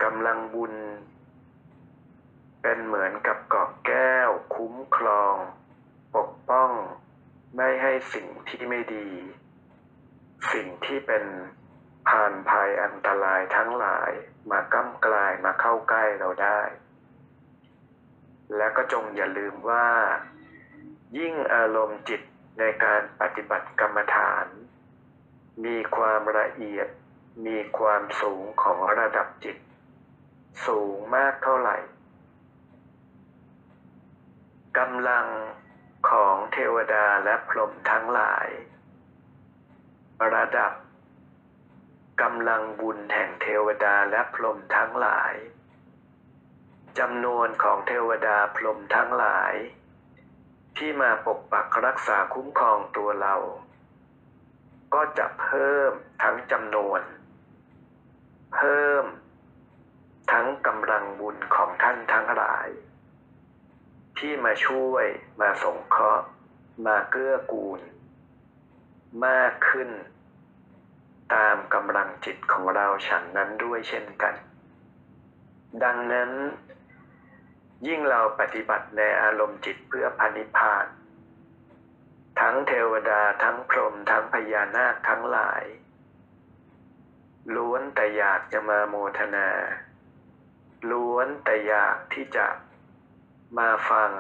กำลังบุญ เป็นเหมือนกับเกาะแก้ว คุ้มครอง ปกป้อง ไม่ให้สิ่งที่ไม่ดี สิ่งที่เป็นผ่านภัยอันตรายทั้งหลายมาก้ำกลายมาเข้าใกล้เราได้ และก็จงอย่าลืมว่า ยิ่งอารมณ์จิตในการปฏิบัติกรรมฐาน มีความละเอียด มีความสูงของระดับจิต สูงมากเท่าไหร่กำลังของเทวดาและพรหมทั้งหลาย ระดับกำลังบุญแห่งเทวดาและพรหมทั้งหลาย จำนวนของเทวดาพรหมทั้งหลาย ที่มาปกปักรักษาคุ้มครองตัวเรา ก็จะเพิ่มทั้งจำนวน เพิ่ม ทั้งกำลังบุญของท่านทั้งหลาย ที่มาช่วยมาสงเคราะห์ มาเกื้อกูล มากขึ้น ตามกำลังจิตของเราฉันนั้นด้วยเช่นกัน ดังนั้น ยิ่งเราปฏิบัติในอารมณ์จิตเพื่อพันิพพาน ทั้งเทวดาทั้งพรหมทั้งพญานาคทั้งหลาย ล้วนแต่อยากจะมาโมทนา ล้วนแต่อยากที่จะมาฟัง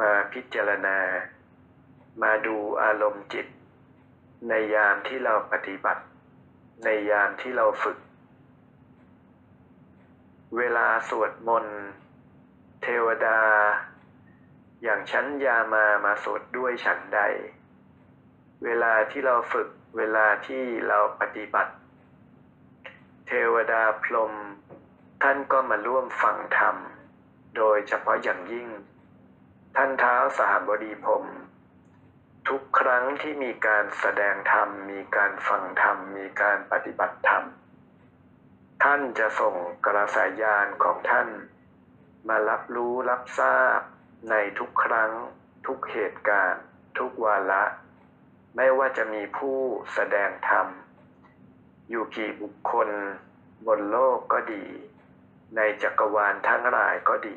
มาพิจารณา มาดูอารมณ์จิต ในยามที่เราปฏิบัติ ในยามที่เราฝึก เวลาสวดมนต์ เทวดา อย่างชั้นยามามาสดด้วยฉันใด เวลาที่เราฝึกเวลาที่เราปฏิบัติ เทวดาพรหมท่านก็มาร่วมฟังธรรม โดยเฉพาะอย่างยิ่ง ท่านเท้าสหบดีพรหมทุกครั้งที่มีการแสดงธรรม มีการฟังธรรม มีการปฏิบัติธรรม ท่านจะส่งกระแสยานของท่าน มารับรู้รับทราบ ในทุกครั้ง ทุกเหตุการณ์ ทุกวาระ ไม่ว่าจะมีผู้แสดงธรรม อยู่กี่บุคคล บนโลกก็ดี ในจักรวาลทั้งหลายก็ดี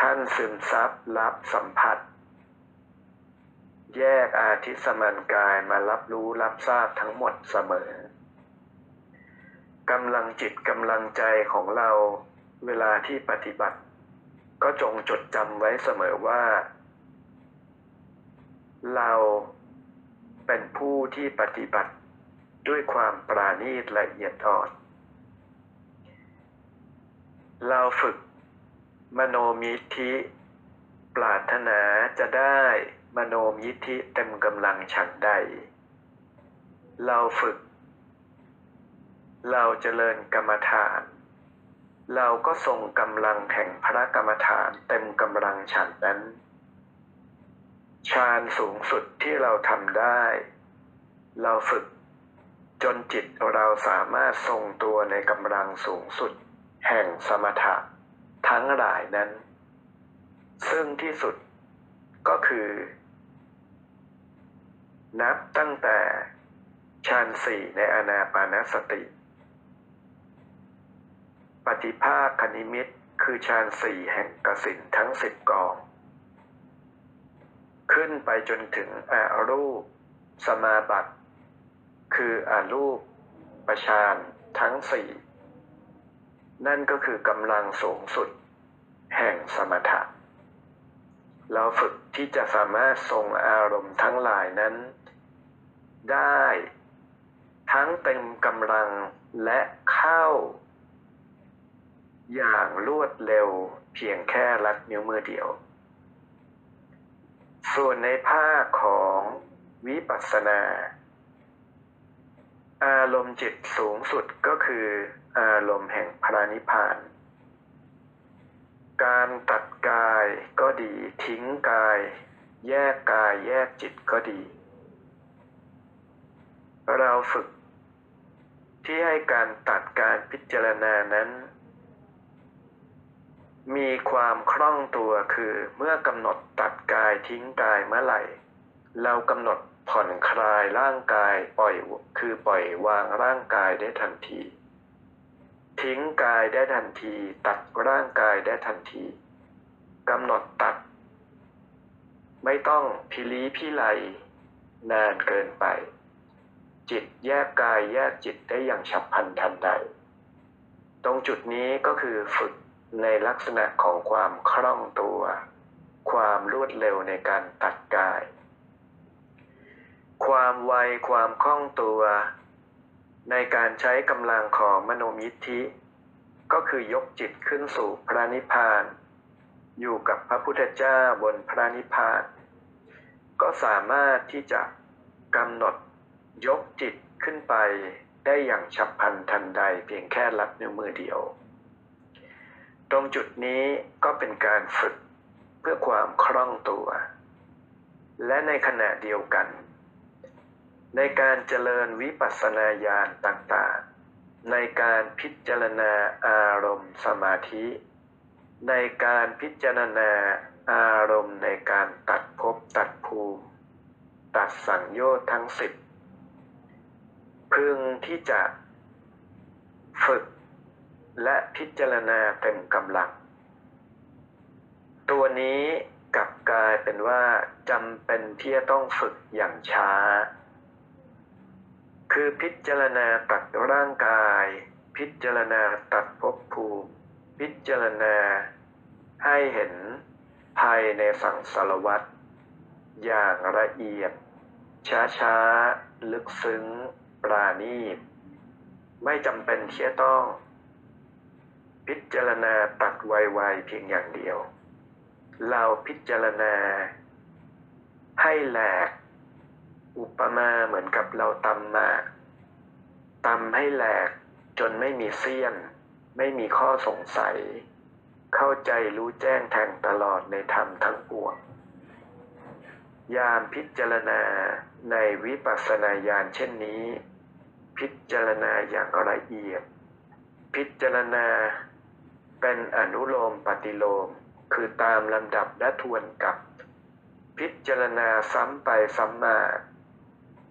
ท่านซึมซับรับสัมผัส แยกอาทิสมันกายมารับรู้รับทราบทั้งหมดเสมอกำลังจิตกำลังใจของเรา เวลาที่ปฏิบัติ ก็จงจดจำไว้เสมอว่า เราเป็นผู้ที่ปฏิบัติด้วยความปราณีตละเอียดอ่อน เราฝึกมโนมิธิ ปรารถนาจะได้มโนมิธิเต็มกำลังฉันใด เราฝึก เราเจริญกรรมฐาน เราก็ทรงกำลังแห่งพระกรรมฐานเต็มกำลังฉันนั้นฌานสูงสุดที่เราทำได้ เราฝึก จนจิตเราสามารถทรงตัวในกำลังสูงสุด แห่งสมถะ ทั้งหลายนั้น ซึ่งที่สุดก็คือ นับตั้งแต่ฌานสี่ในอนาปานสติ ปฏิภาคคณิมิตคือฌานสี่แห่งกสินทั้งสิบกอง ขึ้นไปจนถึงอารูป สมาบัติ คืออารูป ประชานทั้งสี่ นั่นก็คือกำลังสูงสุด แห่งสมถะ เราฝึกที่จะสามารถทรงอารมณ์ทั้งหลายนั้น ได้ ทั้งเต็มกำลังและเข้า อย่างรวดเร็วเพียงแค่ลัดนิ้วมือเดียว ส่วนในภาคของวิปัสสนา อารมณ์จิตสูงสุดก็คืออารมณ์แห่งพระนิพพาน การตัดกายก็ดีทิ้งกาย แยกกายแยกจิตก็ดี เราฝึกที่ให้การตัดการพิจารณานั้น มีความคล่องตัวคือเมื่อกำหนดตัดกายทิ้งกายเมื่อไหร่ เรากำหนดผ่อนคลายร่างกายปล่อยคือปล่อยวางร่างกายได้ทันที ทิ้งกายได้ทันที ตัดร่างกายได้ทันทีกำหนดตัด ไม่ต้องพิลีพิไลนานเกินไป จิตแยกกายแยกจิตได้อย่างฉับพลันทันใด ตรงจุดนี้ก็คือฝึก ในลักษณะของความคล่องตัว ความรวดเร็วในการตัดกาย ความไวความคล่องตัว ในการใช้กำลังของมโนมิทธิ ก็คือยกจิตขึ้นสู่พระนิพพาน อยู่กับพระพุทธเจ้าบนพระนิพพาน ก็สามารถที่จะกำหนดยกจิตขึ้นไปได้อย่างฉับพลันทันใดเพียงแค่ลัดนิ้วมือเดียว ตรงจุดนี้ก็เป็นการฝึกเพื่อความคล่องตัว และในขณะเดียวกัน ในการเจริญวิปัสสนาญาณต่างๆ ในการพิจารณาอารมณ์สมาธิ ในการพิจารณาอารมณ์ในการตัดภพตัดภูมิ ตัดสังโยชน์ทั้งสิบพึงที่จะฝึก และพิจารณาเต็มกำลัง ตัวนี้กลับกลายเป็นว่าจำเป็นที่จะต้องฝึกอย่างช้า คือพิจารณาตัดร่างกาย พิจารณาตัดภพภูมิ พิจารณาให้เห็นภายในสังสารวัตรอย่างละเอียด ช้าๆ ลึกซึ้ง ปราณีตไม่จำเป็นที่จะต้อง พิจารณาตัดไวๆเพียงอย่างเดียว เราพิจารณา ให้แหลก อุปมาเหมือนกับเราตำหมากตำให้แหลกจนไม่มีเสี้ยน ไม่มีข้อสงสัย เข้าใจรู้แจ้งแทงตลอดในธรรมทั้งปวงยามพิจารณาในวิปัสสนาญาณเช่นนี้ พิจารณาอย่างละเอียด พิจารณา เป็นอนุโลมปฏิโลม คือตามลำดับและทวนกลับ พิจารณาซ้ำไปซ้ำมา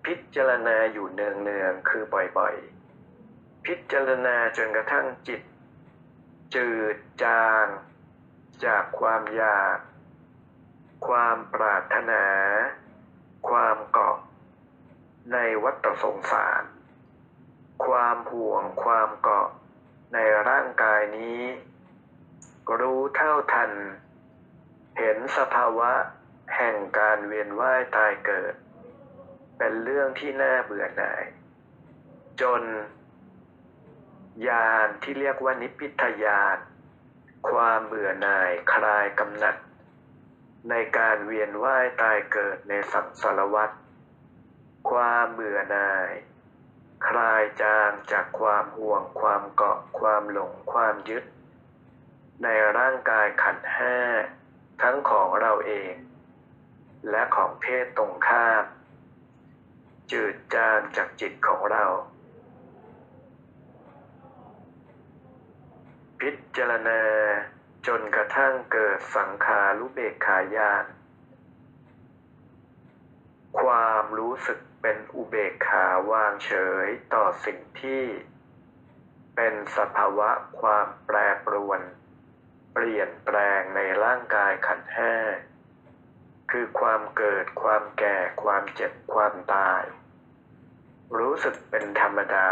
พิจารณาอยู่เนืองๆคือบ่อยๆ พิจารณาจนกระทั่งจิต จืดจาง จากความอยาก ความปรารถนา ความเกาะ ในวัฏสงสารความห่วงความเกาะในร่างกายนี้ รู้เท่าทัน เห็นสภาวะแห่งการเวียนว่ายตายเกิด เป็นเรื่องที่น่าเบื่อหน่าย จนญาณที่เรียกว่านิพพิทญาณความเบื่อหน่ายคลายกำหนัด ในการเวียนว่ายตายเกิดในสังสารวัฏความเบื่อหน่าย คลายจางจากความห่วงความเกาะความหลงความยึด ในร่างกายขันห้าทั้งของเราเอง และของเพศตรงข้าม จืดจางจากจิตของเรา พิจารณาจนกระทั่งเกิดสังขารุเบกขายานความรู้สึกเป็นอุเบกขาวางเฉยต่อสิ่งที่ เป็นสภาวะความแปรปรวน เปลี่ยนแปลงในร่างกายขันธ์ห้าคือความเกิดความแก่ความเจ็บความตาย รู้สึกเป็นธรรมดา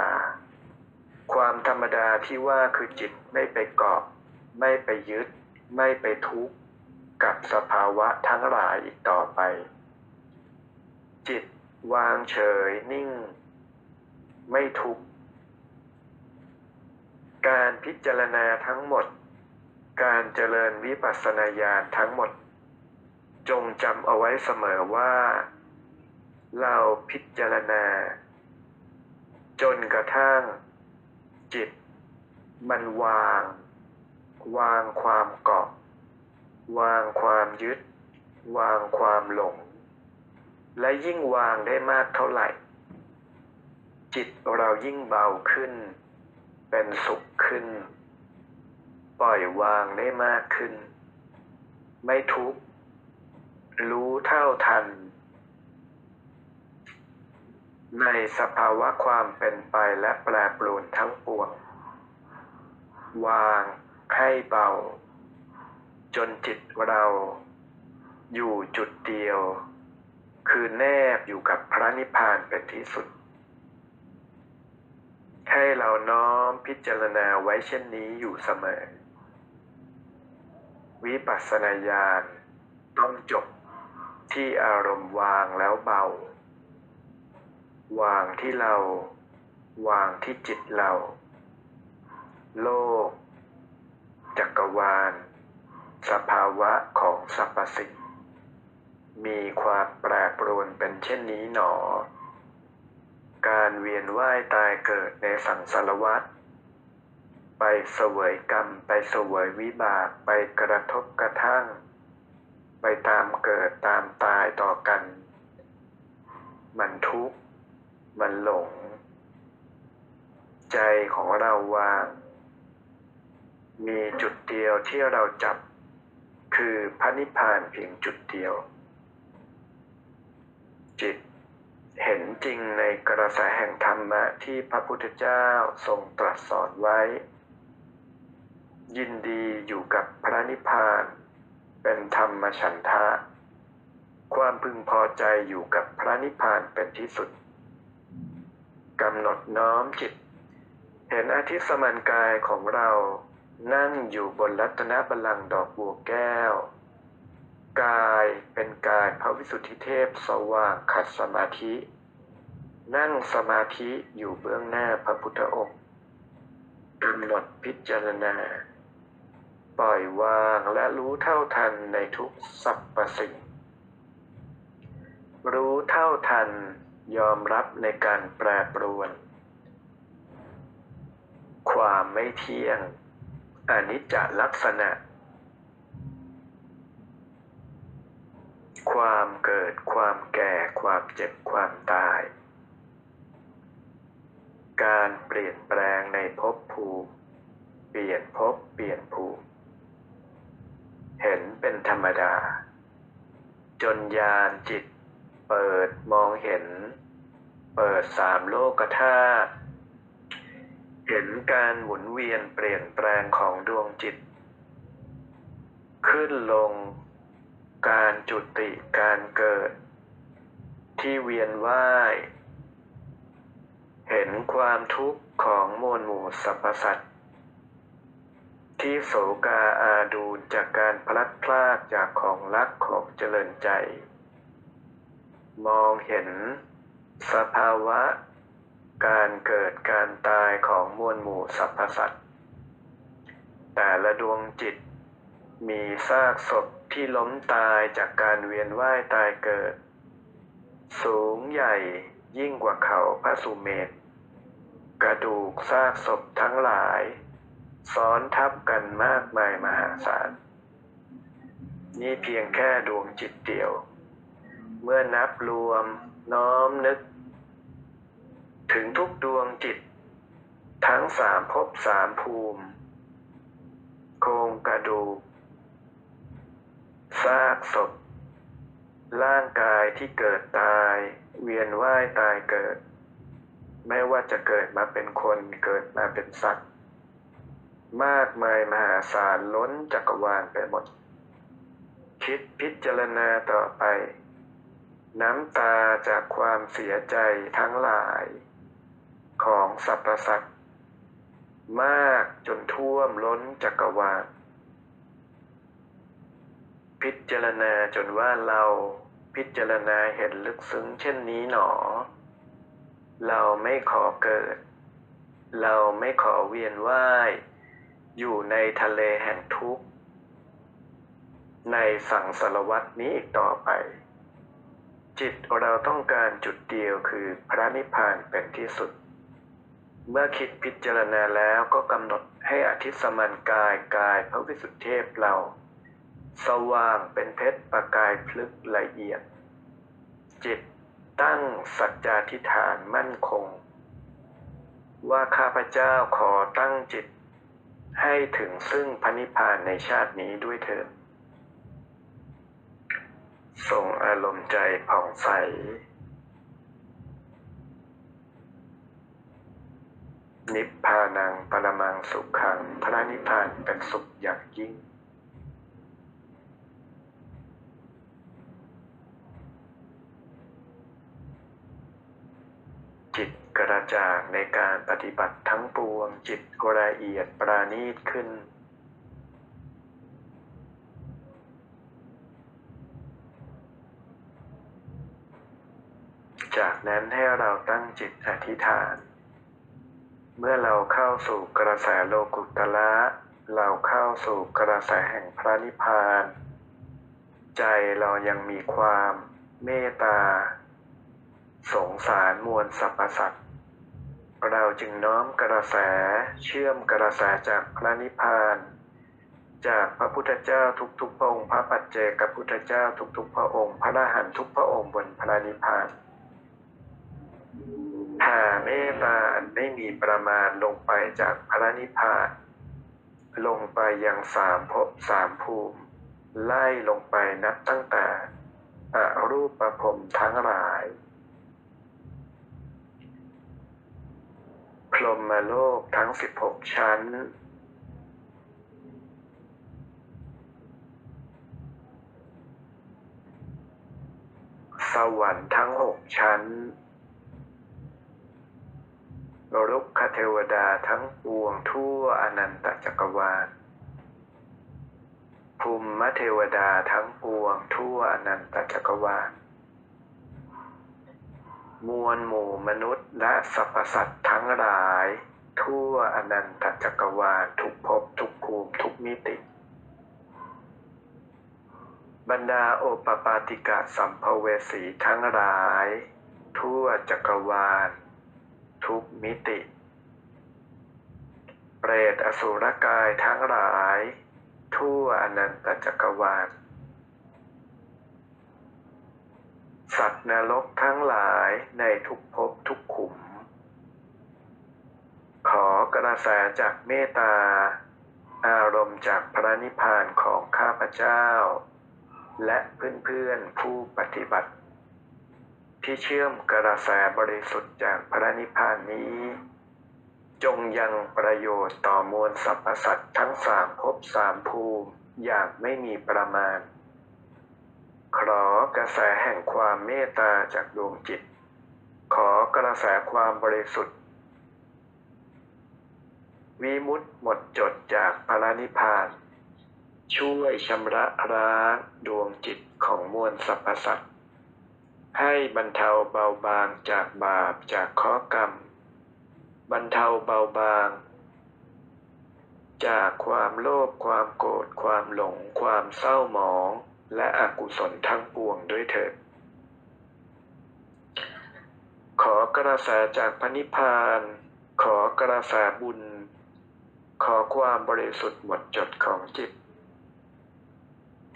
ความธรรมดาที่ว่าคือจิตไม่ไปเกาะไม่ไปยึด ไม่ไปทุกข์ กับสภาวะทั้งหลายอีกต่อไป จิตวางเฉยนิ่ง ไม่ทุกข์ การพิจารณาทั้งหมด การเจริญวิปัสสนาญาณทั้งหมด จงจำเอาไว้เสมอว่า เราพิจารณา จนกระทั่ง จิต มันวาง วางความเกาะ วางความยึด วางความหลง และยิ่งวางได้มากเท่าไหร่ จิตเรายิ่งเบาขึ้น เป็นสุขขึ้น ปล่อยวางได้มากขึ้น ไม่ทุกข์ รู้เท่าทัน ในสภาวะความเป็นไปและแปรปรวนทั้งปวง วางให้เบา จนจิตเราอยู่จุดเดียว คือแนบอยู่กับพระนิพพานเป็นที่สุด ให้เราน้อมพิจารณาไว้เช่นนี้อยู่เสมอ วิปัสสนาญาณต้องจบที่อารมณ์วางแล้วเบา วางที่เรา วางที่จิตเรา โลก จักรวาล สภาวะของสรรพสิ่งมีความแปรปรวนเป็นเช่นนี้หนอ การเวียนว่ายตายเกิดในสังสารวัฏ ไปเสวยกรรม ไปเสวยวิบากไปกระทบกระทั่ง ไปตามเกิดตามตายต่อกัน มันทุกข์ มันหลง ใจของเราวางมีจุดเดียวที่เราจับ คือพระนิพพานเพียงจุดเดียว จิตเห็นจริงในกระแสแห่งธรรมะที่พระพุทธเจ้าทรงตรัสสอนไว้ ยินดีอยู่กับพระนิพพาน เป็นธรรมฉันทะ ความพึงพอใจอยู่กับพระนิพพานเป็นที่สุดกำหนดน้อมจิต เห็นอาทิตย์สมานกายของเรานั่งอยู่บนรัตนบัลลังก์ดอกบัวแก้ว กายเป็นกายพระวิสุทธิเทพสว่างขัดสมาธิ นั่งสมาธิอยู่เบื้องหน้าพระพุทธองค์กำหนดพิจารณา ปล่อยวางและรู้เท่าทันในทุกสรรพสิ่ง รู้เท่าทันยอมรับในการแปรปรวน ความไม่เที่ยงอนิจจลักษณะ ความเกิดความแก่ความเจ็บความตาย การเปลี่ยนแปลงในภพภูมิ เปลี่ยนภพเปลี่ยนภูมิ เห็นเป็นธรรมดา จนญาณจิตเปิดมองเห็น เปิดสามโลกธาตุเห็นการหมุนเวียนเปลี่ยนแปลงของดวงจิต ขึ้นลง การจุติการเกิด ที่เวียนว่าย เห็นความทุกข์ของมวลหมู่สรรพสัตว์ ที่โศกาอาดูจากการพลัดพรากจากของรักของเจริญใจ มองเห็น สภาวะ การเกิดการตายของมวลหมู่สรรพสัตว์แต่ละดวงจิต มีซากศพที่ล้มตายจากการเวียนว่ายตายเกิด สูงใหญ่ยิ่งกว่าเขาพระสุเมธกระดูกซากศพทั้งหลาย ซ้อนทับกันมากมายมหาศาล นี่เพียงแค่ดวงจิตเดียว เมื่อนับรวมน้อมนึก ถึงทุกดวงจิต ทั้งสามภพสามภูมิ โครงกระดูกซากศพ ร่างกายที่เกิดตาย เวียนว่ายตายเกิด ไม่ว่าจะเกิดมาเป็นคนเกิดมาเป็นสัตว์ มากมายมหาศาลล้นจักรวาลไปหมด คิดพิจารณาต่อไป น้ำตาจากความเสียใจทั้งหลาย ของสรรพสัตว์มากจนท่วมล้นจักรวาล พิจารณาจนว่าเราพิจารณาเห็นลึกซึ้งเช่นนี้หนอ เราไม่ขอเกิด เราไม่ขอเวียนว่าย อยู่ในทะเลแห่งทุกข์ ในสังสารวัตนี้อีกต่อไป จิตเราต้องการจุดเดียวคือพระนิพพานเป็นที่สุด เมื่อคิดพิจารณาแล้วก็กำหนดให้อธิสมันกายกายพระวิสุทธิเทพเรา สว่างเป็นเพชรประกายพลึกละเอียด จิตตั้งสัจจาธิฐานมั่นคง ว่าข้าพเจ้าขอตั้งจิต ให้ถึงซึ่งพระนิพพานในชาตินี้ด้วยเถิดส่งอารมณ์ใจผ่องใส นิพพานังปรมังสุขขังพระนิพพานเป็นสุขอย่างยิ่ง จิตกระ จางในการปฏิบัติทั้งปวงจิตละเอียดปราณีตขึ้น จากนั้นให้เราตั้งจิตอธิษฐาน เมื่อเราเข้าสู่กระแสโลกุตละเราเข้าสู่กระแสแห่งพระนิพพาน ใจเรายังมีความเมตตาสงสารมวลสรรพสัตว์ เราจึงน้อมกระแสเชื่อมกระแสจากพระนิพพาน จากพระพุทธเจ้าทุกๆพระองค์พระปัจเจกพุทธเจ้าทุกๆพระองค์พระอรหันตุทุกพระองค์บนพระนิพพานแผ่เมตตาไม่มีประมาณลงไปจากพระนิพพาน ลงไปยังสามภพสามภูมิ ไล่ลงไปนับตั้งแต่อรูปประพรมทั้งหลาย พรหมโลกทั้งสิบหกชั้น สวรรค์ทั้งหกชั้นรุกขเทวดาทั้งปวงทั่วอนันตจักรวาลภูมิเทวดาทั้งปวงทั่วอนันตจักรวาล มวลหมู่มนุษย์และสรรพสัตว์ทั้งหลาย ทั่วอนันตจักรวาลทุกภพทุกภูมิทุกมิติ บรรดาโอปปาติกะสัมภเวสีทั้งหลาย ทั่วจักรวาล ทุกมิติ เปรตอสุรกายทั้งหลาย ทั่วอนันตจักรวาล สัตว์นรกทั้งหลายในทุกภพทุกขุม ขอกระแสจากเมตตา อารมณ์จากพระนิพพานของข้าพเจ้า และเพื่อนๆผู้ปฏิบัติ ที่เชื่อมกระแสบริสุทธิ์จากพระนิพพานนี้ จงยังประโยชน์ต่อมวลสรรพสัตว์ทั้งสามภพสามภูมิอย่างไม่มีประมาณ ขอกระแสแห่งความเมตตาจากดวงจิต ขอกระแสความบริสุทธิ์ วิมุตติหมดจดจากพระนิพพาน ช่วยชำระล้างดวงจิตของมวลสรรพสัตว์ให้บรรเทาเบาบางจากบาปจากข้อกรรม บรรเทาเบาบาง จากความโลภความโกรธความหลงความเศร้าหมอง และอกุศลทั้งปวงด้วยเถิด ขอกระแสจากพระนิพพาน ขอกระแสบุญ ขอความบริสุทธิ์หมดจดของจิต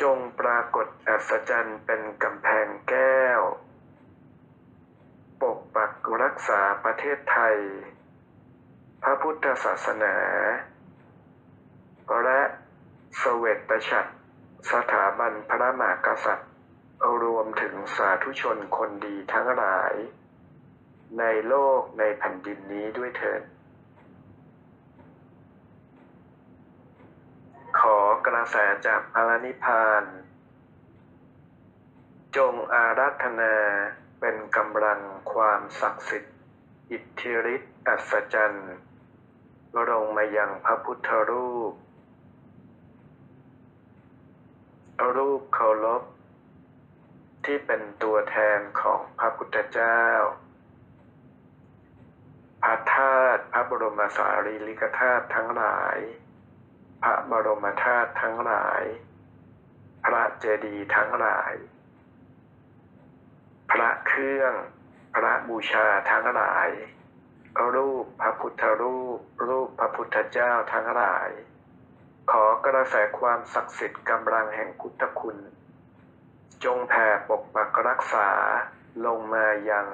จงปรากฏอัศจรรย์เป็นกำแพงแก้ว ปกปักรักษาประเทศไทย พระพุทธศาสนา และสเวตฉัตร สถาบันพระมหากษัตริย์ รวมถึงสาธุชนคนดีทั้งหลาย ในโลกในแผ่นดินนี้ด้วยเถิด ขอกระแสจากพระนิพพาน จงอารัธนาเป็นกำลังความศักดิ์สิทธิ์ อิทธิฤทธิ์อัศจรรย์ลงมายังพระพุทธรูป รูปเคารพที่เป็นตัวแทนของพระพุทธเจ้า พระธาตุพระบรมสารีริกธาตุทั้งหลาย พระบรมธาตุทั้งหลาย พระเจดีย์ทั้งหลาย พระเครื่อง พระบูชาทั้งหลาย รูปพระพุทธรูป รูปพระพุทธเจ้าทั้งหลาย ขอกระแสความศักดิ์สิทธิ์กำลังแห่งพุทธคุณ จงแผ่ปกปักรักษาลงมายัง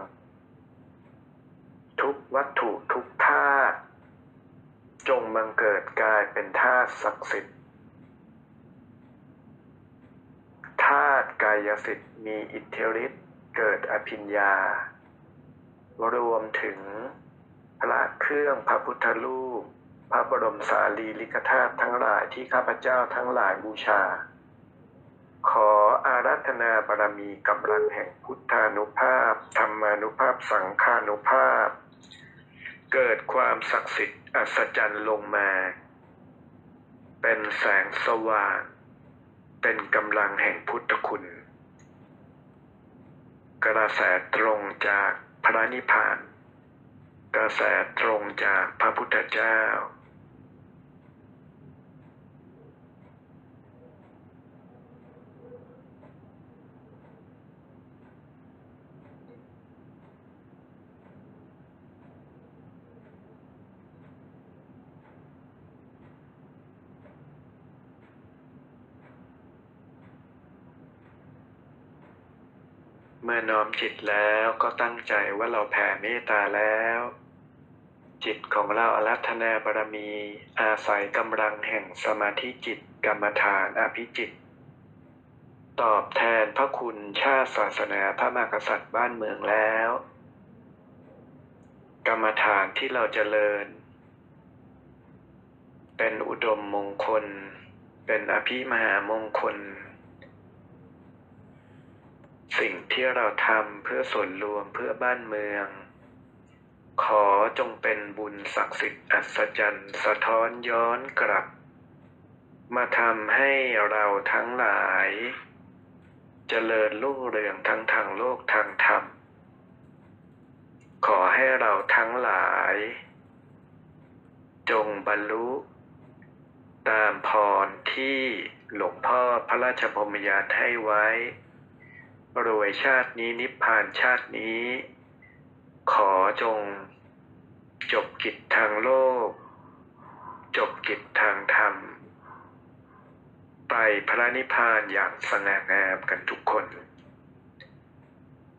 ทุกวัตถุทุกธาตุจงบังเกิดกลายเป็นธาตุศักดิ์สิทธิ์ธาตุกายสิทธิ์มีอิทธิฤทธิ์เกิดอภิญญา รวมถึงพระเครื่องพระพุทธรูป พระบรมสารีริกธาตุทั้งหลายที่ข้าพเจ้าทั้งหลายบูชา ขออารัธนาบารมีกำลังแห่งพุทธานุภาพ ธรรมานุภาพสังฆานุภาพ เกิดความศักดิ์สิทธิ์อัศจรรย์ลงมา เป็นแสงสว่าง เป็นกำลังแห่งพุทธคุณ กระแสตรงจากพระนิพพานกระแสตรงจากพระพุทธเจ้า มื่อน้อมจิตแล้วก็ตั้งใจว่าเราแผ่เมตตาแล้ว จิตของเราอารัธนาบารมี อาศัยกำลังแห่งสมาธิจิตกรรมฐานอภิจิต ตอบแทนพระคุณชาติศาสนาพระมหากษัตริย์บ้านเมืองแล้ว กรรมฐานที่เราจเจริญ เป็นอุดมมงคล เป็นอภิมหามงคล สิ่งที่เราทำเพื่อส่วนรวมเพื่อบ้านเมือง ขอจงเป็นบุญศักดิ์สิทธิ์อัศจรรย์สะท้อนย้อนกลับ มาทำให้เราทั้งหลาย เจริญรุ่งเรืองทั้งทางโลกทางธรรม ขอให้เราทั้งหลาย จงบรรลุ ตามพรที่หลวงพ่อพระราชพรมยานให้ไว้ รวยชาตินี้นิพพานชาตินี้ ขอจง จบกิจทางโลก จบกิจทางธรรม ไปพระนิพพานอย่างสง่างามกันทุกคน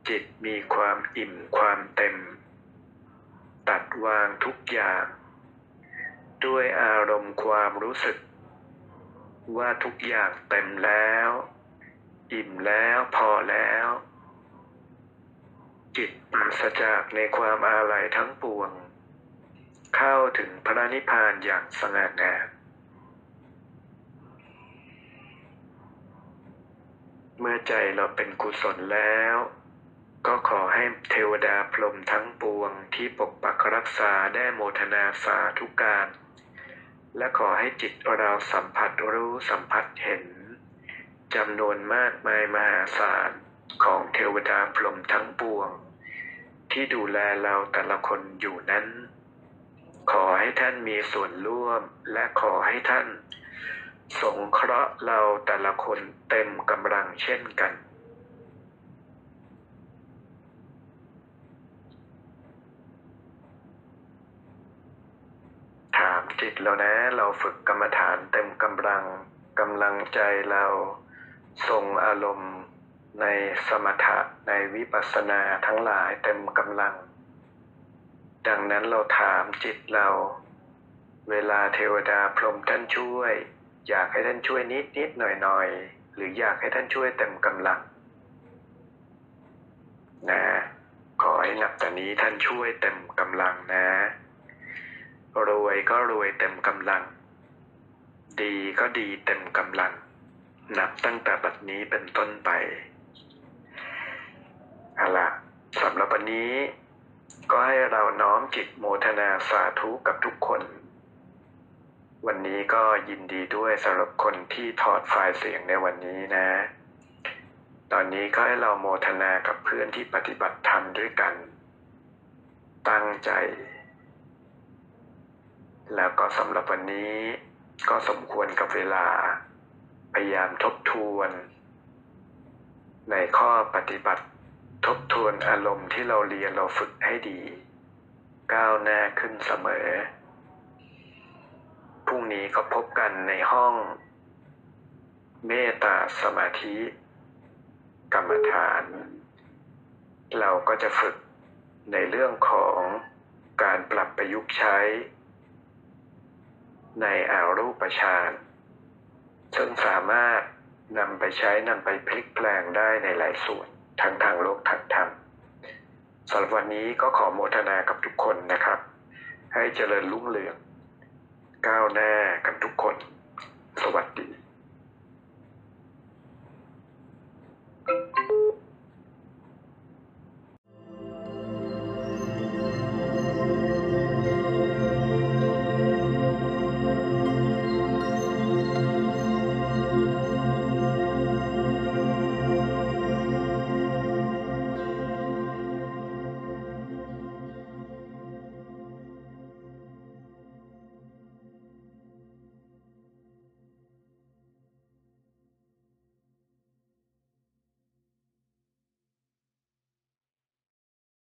จิตมีความอิ่มความเต็ม ตัดวางทุกอย่าง ด้วยอารมณ์ความรู้สึก ว่าทุกอย่างเต็มแล้ว อิ่มแล้วพอแล้ว จิตปราศจากในความอาลัยทั้งปวง เข้าถึงพระนิพพานอย่างสง่างามเมื่อใจเราเป็นกุศลแล้ว ก็ขอให้เทวดาพรหมทั้งปวงที่ปกปักรักษาได้โมทนาสาธุการ และขอให้จิตเราสัมผัสรู้สัมผัสเห็น จำนวนมากมายมหาศาลของเทวดาพรหมทั้งปวง ที่ดูแลเราแต่ละคนอยู่นั้น ขอให้ท่านมีส่วนร่วมและขอให้ท่าน สงเคราะห์เราแต่ละคนเต็มกำลังเช่นกันถามจิตเรานะ เราฝึกกรรมฐานเต็มกำลังกำลังใจเรา ทรงอารมณ์ในสมถะในวิปัสสนาทั้งหลายเต็มกำลัง ดังนั้นเราถามจิตเรา เวลาเทวดาพรหมท่านช่วย อยากให้ท่านช่วยนิดนิดหน่อยหน่อยหรืออยากให้ท่านช่วยเต็มกำลัง นะ ขอให้นับแต่นี้ท่านช่วยเต็มกำลังนะ รวยก็รวยเต็มกำลัง ดีก็ดีเต็มกำลัง นับตั้งแต่บัดนี้เป็นต้นไปเอาละสำหรับวันนี้ ก็ให้เราน้อมจิตโมทนาสาธุกับทุกคน วันนี้ก็ยินดีด้วยสำหรับคนที่ถอดไฟล์เสียงในวันนี้นะ ตอนนี้ก็ให้เราโมทนากับเพื่อนที่ปฏิบัติธรรมด้วยกัน ตั้งใจ แล้วก็สำหรับวันนี้ก็สมควรกับเวลา พยายามทบทวน ในข้อปฏิบัติ ทบทวนอารมณ์ที่เราเรียนเราฝึกให้ดี ก้าวหน้าขึ้นเสมอ พรุ่งนี้ก็พบกันในห้อง เมตตาสมาธิ กรรมฐาน เราก็จะฝึกในเรื่องของการปรับประยุกต์ใช้ ในอารูปฌาน ซึ่งสามารถนำไปใช้นำไปพลิกแปลงได้ในหลายส่วนทั้งทางโลกทางธรรมสำหรับวันนี้ก็ขอโมทนากับทุกคนนะครับ ให้เจริญรุ่งเรือง ก้าวหน้ากันทุกคน สวัสดี